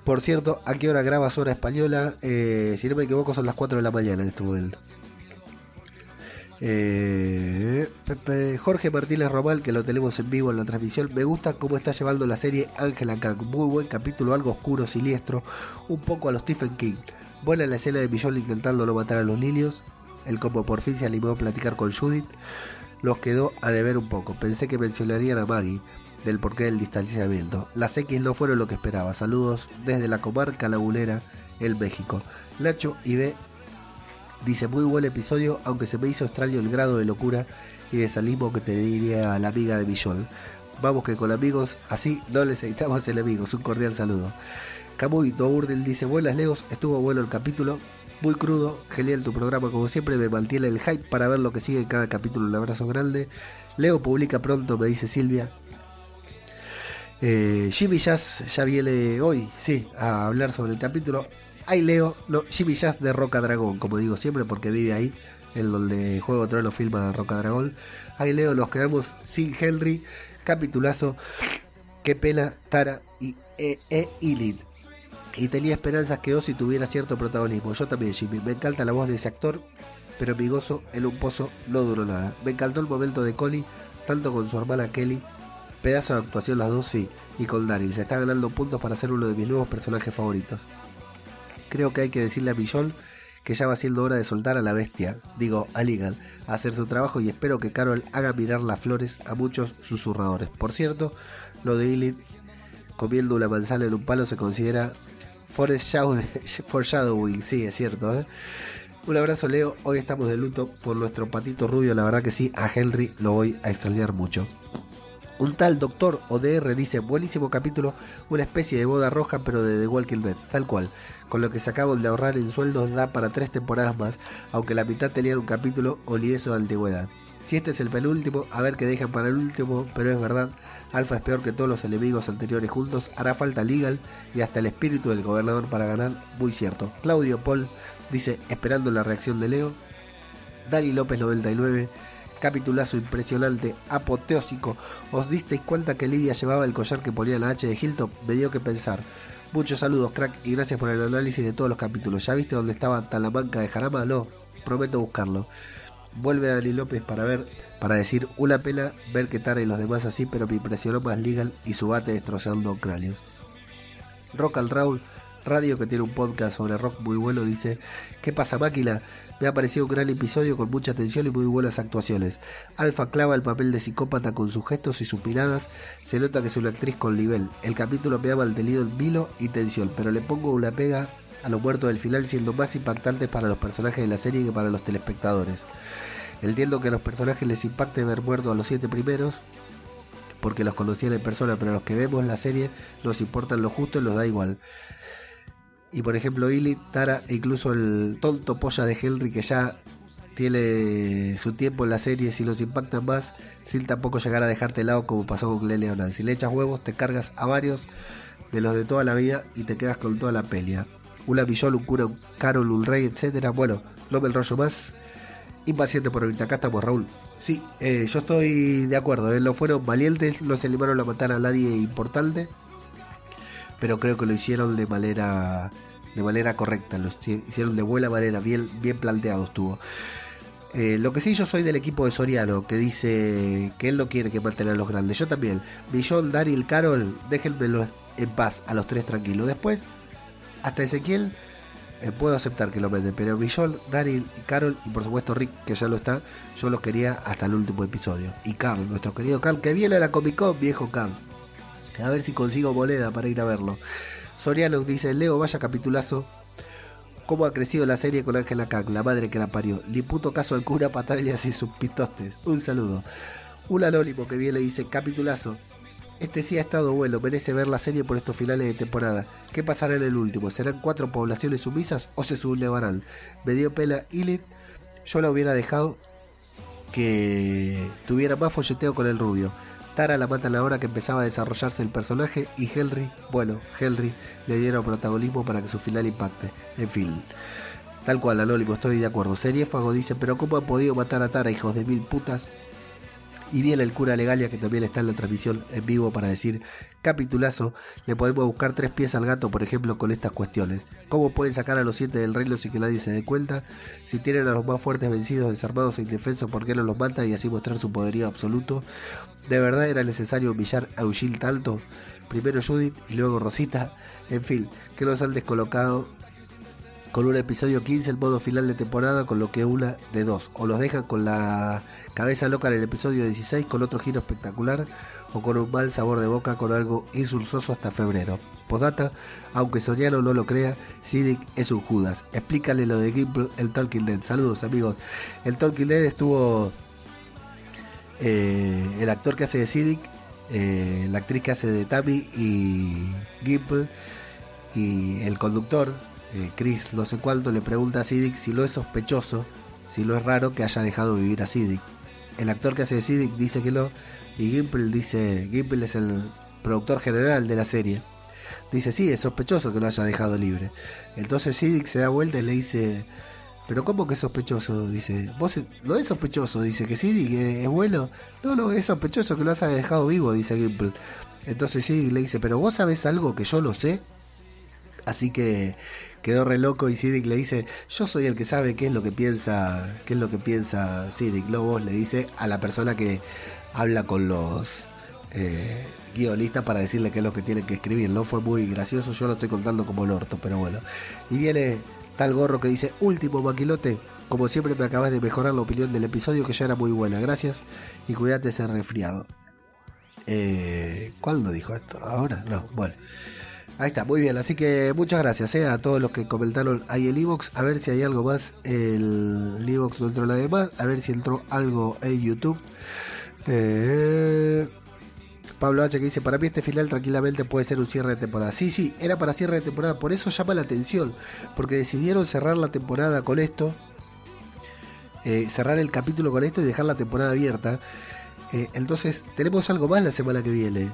Por cierto, ¿a qué hora grabas hora española? Eh, si no me equivoco, son las 4 de la mañana en este momento. Eh, Jorge Martínez Romal, que lo tenemos en vivo en la transmisión, me gusta cómo está llevando la serie Ángela Kang. Muy buen capítulo, algo oscuro, siniestro, un poco a los Stephen King. Buena la escena de Millón intentando no matar a los lilios. El como por fin se animó a platicar con Judith. Los quedó a deber un poco. Pensé que mencionarían a Maggie del porqué del distanciamiento. Las X no fueron lo que esperaba. Saludos desde la comarca lagunera, el México. Nacho y dice muy buen episodio, aunque se me hizo extraño el grado de locura y desalismo que te diría la amiga de Millón. Vamos que con amigos así no les necesitamos enemigos. Un cordial saludo. Camuy Dourdel dice, buenas Leos, estuvo bueno el capítulo, muy crudo, genial tu programa, como siempre me mantiene el hype para ver lo que sigue en cada capítulo, un abrazo grande. Leo publica pronto, me dice Silvia. Eh, Jimmy Jazz ya viene hoy, sí, a hablar sobre el capítulo. Ahí Leo, no, Jimmy Jazz de Roca Dragón, como digo siempre, porque vive ahí, en donde Juego de lo filma Roca Dragón. Ahí Leo, nos quedamos sin Henry, capitulazo. Qué pena, Tara y E. e y tenía esperanzas que Ozzy tuviera cierto protagonismo. Yo también, Jimmy. Me encanta la voz de ese actor, pero mi gozo en un pozo no duró nada. Me encantó el momento de Connie, tanto con su hermana Kelly. Pedazo de actuación las dos, sí. Y con Daryl. Se está ganando puntos para ser uno de mis nuevos personajes favoritos. Creo que hay que decirle a Millón que ya va siendo hora de soltar a la bestia, digo, a Ligan, hacer su trabajo y espero que Carol haga mirar las flores a muchos susurradores. Por cierto, lo de Ilith comiendo una manzana en un palo se considera Foreshadowing, sí, es cierto. ¿eh? Un abrazo, Leo. Hoy estamos de luto por nuestro patito rubio. La verdad que sí, a Henry lo voy a extrañar mucho. Un tal Doctor ODR dice, buenísimo capítulo, una especie de boda roja pero de The Walking Dead, tal cual. Con lo que se acaban de ahorrar en sueldos da para tres temporadas más, aunque la mitad tenían un capítulo o eso de antigüedad. Si este es el penúltimo, a ver qué dejan para el último, pero es verdad, Alfa es peor que todos los enemigos anteriores juntos, hará falta Legal y hasta el espíritu del gobernador para ganar, muy cierto. Claudio Paul dice, esperando la reacción de Leo. Dani López 99, capitulazo impresionante, apoteósico. ¿Os disteis cuenta que Lidia llevaba el collar que ponía la H de Hilton? Me dio que pensar. Muchos saludos, crack, y gracias por el análisis de todos los capítulos. ¿Ya viste dónde estaba Talamanca de Jarama? No, prometo buscarlo vuelve a Dani López para ver, para decir una pena ver que Tara y los demás así, pero me impresionó más Legal y su bate destrozando cráneos. Rock al Raúl, radio que tiene un podcast sobre rock muy bueno, dice, ¿qué pasa máquina? Me ha parecido un gran episodio con mucha atención y muy buenas actuaciones. Alfa clava el papel de psicópata con sus gestos y sus miradas. Se nota que es una actriz con nivel. El capítulo me ha mantenido en vilo y tensión, pero le pongo una pega a los muertos del final siendo más impactantes para los personajes de la serie que para los telespectadores. Entiendo que a los personajes les impacte ver muertos a los siete primeros, porque los conocían en persona, pero a los que vemos la serie nos importan lo justo y nos da igual. Y por ejemplo, Illy, Tara e incluso el tonto polla de Henry que ya tiene su tiempo en la serie si los impactan más, sin tampoco llegar a dejarte lado como pasó con Glenn Leonard. Si le echas huevos, te cargas a varios de los de toda la vida y te quedas con toda la pelea. Una Villol, un cura, un Carol, un rey, etcétera. Bueno, no me enrollo más. Impaciente por ahorita. Acá estamos, Raúl. Sí, eh, yo estoy de acuerdo. Eh, no fueron valientes, no se animaron a matar a nadie importante. Pero creo que lo hicieron de manera de manera correcta. Lo hicieron de buena manera, bien, bien planteado estuvo. Eh, lo que sí, yo soy del equipo de Soriano, que dice que él no quiere que maten a los grandes. Yo también. Billon, Daryl, Carol, déjenmelo en paz, a los tres tranquilos. Después, hasta Ezequiel, eh, puedo aceptar que lo meten, pero Billol, Daryl y Carol, y por supuesto Rick, que ya lo está, yo los quería hasta el último episodio. Y Carl, nuestro querido Carl, que viene a la Comic Con, viejo Carl. A ver si consigo moneda para ir a verlo. Soriano dice, Leo, vaya capitulazo. ¿Cómo ha crecido la serie con Ángela Kang, la madre que la parió? Ni puto caso al cura Patralias y sus pitostes. Un saludo. Un anónimo que viene y dice, capitulazo. Este sí ha estado bueno, merece ver la serie por estos finales de temporada. ¿Qué pasará en el último? ¿Serán cuatro poblaciones sumisas o se sublevarán? Me dio pela Ilit. Yo la hubiera dejado que tuviera más folleteo con el rubio. Tara la mata a la hora que empezaba a desarrollarse el personaje y Henry, bueno, Henry le dieron protagonismo para que su final impacte. En fin, tal cual, Anónimo, estoy de acuerdo. Serie Fuego dice, pero ¿cómo han podido matar a Tara, hijos de mil putas? Y viene el cura Legalia, que también está en la transmisión en vivo para decir, capitulazo, le podemos buscar tres pies al gato, por ejemplo, con estas cuestiones. ¿Cómo pueden sacar a los siete del reino sin que nadie se dé cuenta? Si tienen a los más fuertes vencidos, desarmados e indefensos, ¿por qué no los matan y así mostrar su poderío absoluto? ¿De verdad era necesario humillar a Eugene tanto? Primero Judith y luego Rosita. En fin, que los han descolocado con un episodio 15, el modo final de temporada, con lo que una de dos. O los dejan con la cabeza loca en el episodio 16, con otro giro espectacular, o con un mal sabor de boca, con algo insulsoso hasta febrero. Podata, aunque Soriano no lo crea, Siddick es un Judas. Explícale lo de Gimple, el Talking Dead. Saludos amigos. El Talking Dead estuvo eh, el actor que hace de Siddick, eh, la actriz que hace de Tammy y Gimple y el conductor, eh, Chris no sé cuánto, le pregunta a Siddick si lo es sospechoso, si lo es raro que haya dejado vivir a Siddick. El actor que hace de Siddick dice que no, y Gimple dice, Gimple es el productor general de la serie. Dice, sí, es sospechoso que lo haya dejado libre. Entonces Siddick se da vuelta y le dice, pero ¿cómo que es sospechoso? Dice, vos no es sospechoso, dice que Siddick es bueno. No, no, es sospechoso que lo haya dejado vivo, dice Gimple. Entonces Siddick le dice, pero vos sabés algo que yo no sé. Así que quedó re loco y Siddick le dice, yo soy el que sabe qué es lo que piensa, qué es lo que piensa Siddick. Lobos le dice a la persona que habla con los eh, guionistas para decirle qué es lo que tienen que escribir. No fue muy gracioso, yo lo estoy contando como el orto, pero bueno. Y viene tal gorro que dice, último maquilote, como siempre me acabas de mejorar la opinión del episodio que ya era muy buena, gracias y cuídate ese resfriado. Eh, ¿Cuándo dijo esto? ¿Ahora? No, bueno. Ahí está, muy bien. Así que muchas gracias eh, a todos los que comentaron ahí el iVoox. A ver si hay algo más. El iVoox no entró la demás. A ver si entró algo en YouTube. Eh, Pablo H que dice, para mí este final tranquilamente puede ser un cierre de temporada. Sí, sí, era para cierre de temporada, por eso llama la atención, porque decidieron cerrar la temporada con esto, eh, cerrar el capítulo con esto y dejar la temporada abierta. Entonces, tenemos algo más la semana que viene.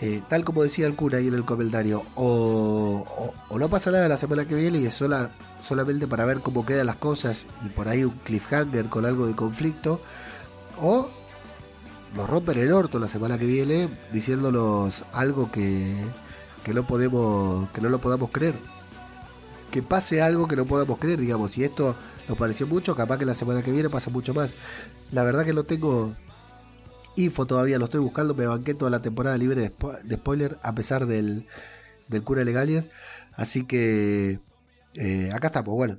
Eh, tal como decía el cura ahí en el comentario, o, o, no pasa nada la semana que viene y es sola, solamente para ver cómo quedan las cosas y por ahí un cliffhanger con algo de conflicto, o nos rompen el orto la semana que viene diciéndonos algo que, que no podemos que no lo podamos creer. Que pase algo que no podamos creer digamos y esto nos pareció mucho capaz que la semana que viene pasa mucho más. La verdad que no tengo info todavía lo estoy buscando me banqué toda la temporada libre de, spo de spoiler a pesar del, del cura legalias así que eh, acá estamos bueno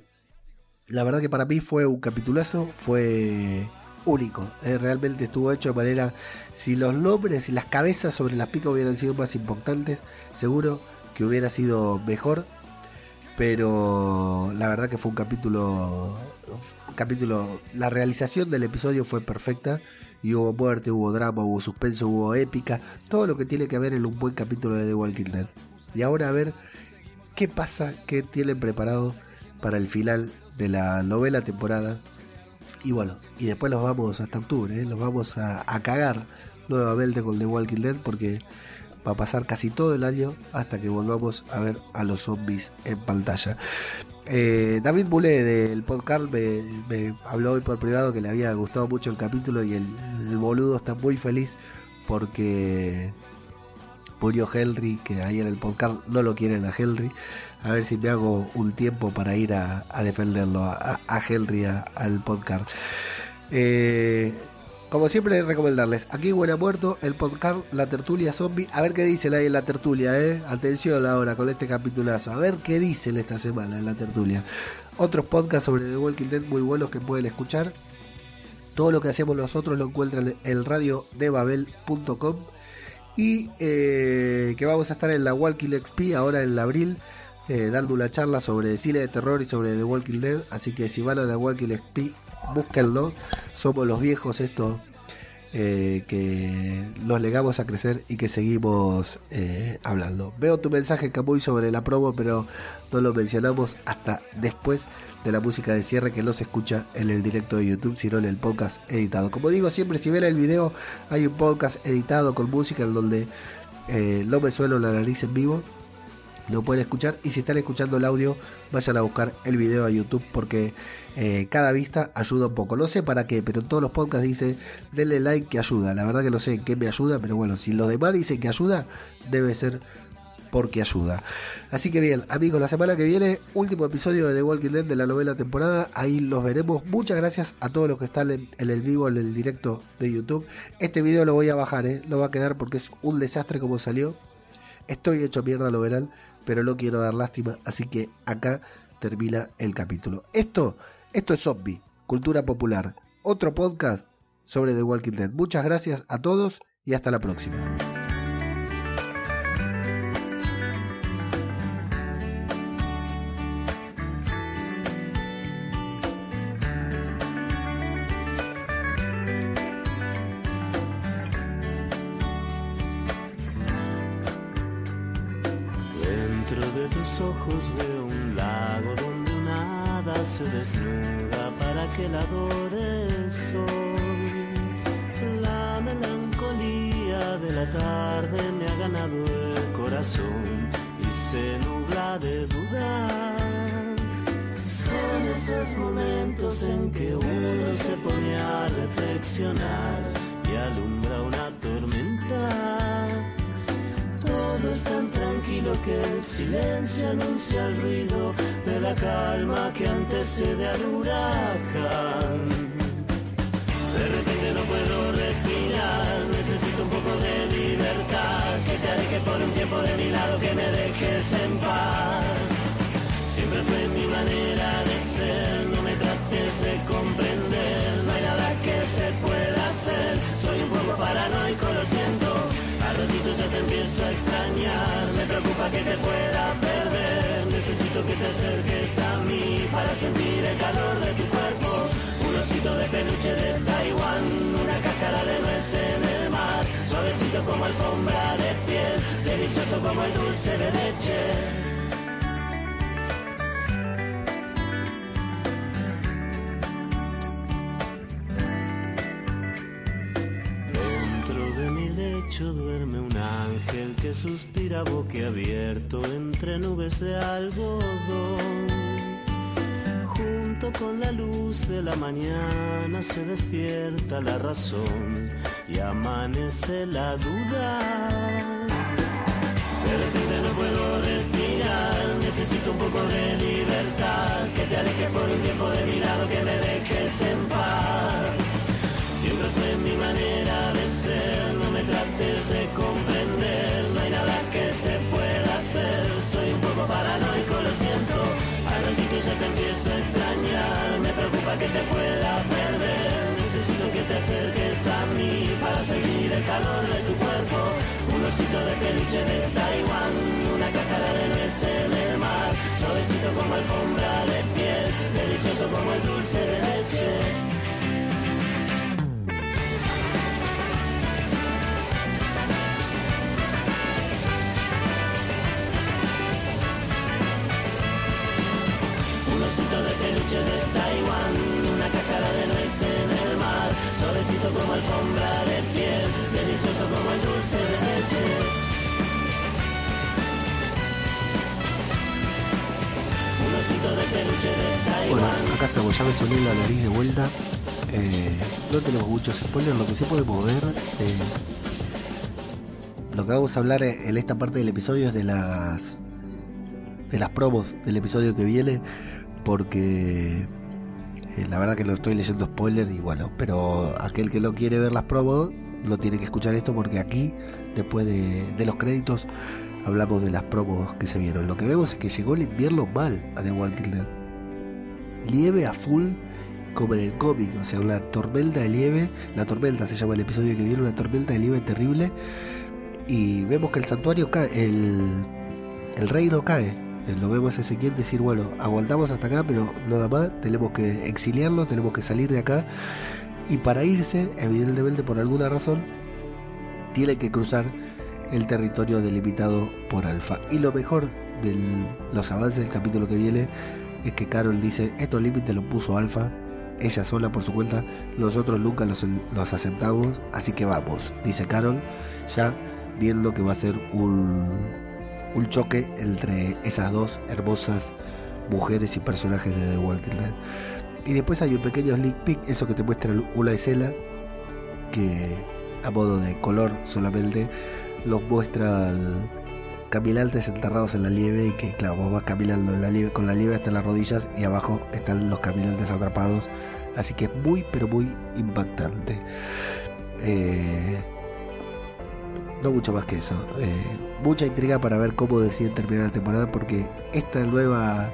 la verdad que para mí fue un capitulazo fue único. Eh, realmente estuvo hecho de manera. Si los nombres y las cabezas sobre las picas hubieran sido más importantes, seguro que hubiera sido mejor. Pero la verdad que fue un capítulo. Un capítulo. La realización del episodio fue perfecta. Y hubo muerte, hubo drama, hubo suspenso, hubo épica. Todo lo que tiene que haber en un buen capítulo de The Walking Dead. Y ahora a ver qué pasa, qué tienen preparado para el final de la novela temporada Y bueno, y después los vamos hasta octubre, ¿eh? los vamos a, a cagar nuevamente con The Walking Dead porque va a pasar casi todo el año hasta que volvamos a ver a los zombies en pantalla. Eh, David Boulet del podcast me, habló hoy por privado que le había gustado mucho el capítulo y el, boludo está muy feliz porque murió Henry, que ahí en el podcast no lo quieren a Henry. A ver si me hago un tiempo para ir a, defenderlo a, a Henry al podcast. Eh, como siempre, recomendarles. Aquí huele a muerto, el podcast La Tertulia Zombie. A ver qué dicen ahí en la tertulia, ¿eh? Atención ahora con este capitulazo. A ver qué dicen esta semana en la tertulia. Otros podcasts sobre The Walking Dead muy buenos que pueden escuchar. Todo lo que hacemos nosotros lo encuentran en radio de babel.com. Y eh, que vamos a estar en la Walking XP ahora en abril. Eh, dando una charla sobre cine de terror y sobre The Walking Dead. Así que si van a la Walking XP, búsquenlo. Somos los viejos estos eh, que nos legamos a crecer y que seguimos eh, hablando. Veo tu mensaje, Camuy, sobre la promo, pero no lo mencionamos hasta después de la música de cierre que no se escucha en el directo de YouTube, sino en el podcast editado. Como digo siempre, si ven el video, hay un podcast editado con música en donde eh, no me suelo la nariz en vivo lo pueden escuchar y si están escuchando el audio vayan a buscar el video a YouTube porque eh, cada vista ayuda un poco. No sé para qué, pero en todos los podcasts dice denle like que ayuda. La verdad que no sé en qué me ayuda, pero bueno, si los demás dicen que ayuda, debe ser porque ayuda. Así que bien, amigos, la semana que viene, último episodio de The Walking Dead de la novela temporada. Ahí los veremos. Muchas gracias a todos los que están en, el vivo, en el directo de YouTube. Este video lo voy a bajar, ¿eh? no va a quedar porque es un desastre como salió. Estoy hecho mierda, lo verán pero no quiero dar lástima, así que acá termina el capítulo. Esto, esto es Zombie, Cultura Popular, otro podcast sobre The Walking Dead. Muchas gracias a todos y hasta la próxima.
Un osito de peluche de Taiwán, una cáscara de nuez en el mar. Suavecito como alfombra de piel, delicioso como el dulce de leche.
Bueno, acá estamos, ya me soné la nariz de vuelta. Eh, no tenemos muchos spoilers, lo que sí podemos ver. eh, lo que vamos a hablar en esta parte del episodio es de las de las promos del episodio que viene, porque eh, la verdad que lo estoy leyendo spoiler y bueno, pero aquel que no quiere ver las promos lo tiene que escuchar esto porque aquí, después de, los créditos, hablamos de las promos que se vieron. Lo que vemos es que llegó el invierno mal a The Walking Dead a full como en el cómic, o sea, una tormenta de nieve, la tormenta se llama el episodio que viene, una tormenta de nieve terrible, y vemos que el santuario cae, el, el reino cae, Eh, lo vemos a Ezequiel decir, bueno, aguantamos hasta acá, pero nada más, tenemos que exiliarlo, tenemos que salir de acá, y para irse, evidentemente por alguna razón, tiene que cruzar el territorio delimitado por Alfa. Y lo mejor de los avances del capítulo que viene es que Carol dice, estos límites los puso Alfa, ella sola por su cuenta, nosotros nunca los, los aceptamos, así que vamos, dice Carol, ya viendo que va a ser un, un choque entre esas dos hermosas mujeres y personajes de The Walking Dead. Y después hay un pequeño sneak peek, eso que te muestra una escena que a modo de color solamente los muestran caminantes enterrados en la nieve y que claro, vos vas caminando en la nieve, con la nieve hasta las rodillas y abajo están los caminantes atrapados. Así que es muy pero muy impactante. Eh, no mucho más que eso. Eh, mucha intriga para ver cómo deciden terminar la temporada porque esta nueva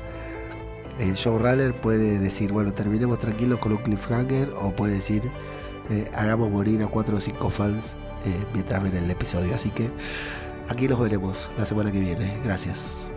eh, showrunner puede decir, bueno, terminemos tranquilos con un cliffhanger o puede decir, eh, hagamos morir a cuatro o cinco fans eh, mientras ven el episodio. Así que aquí los veremos la semana que viene. Gracias.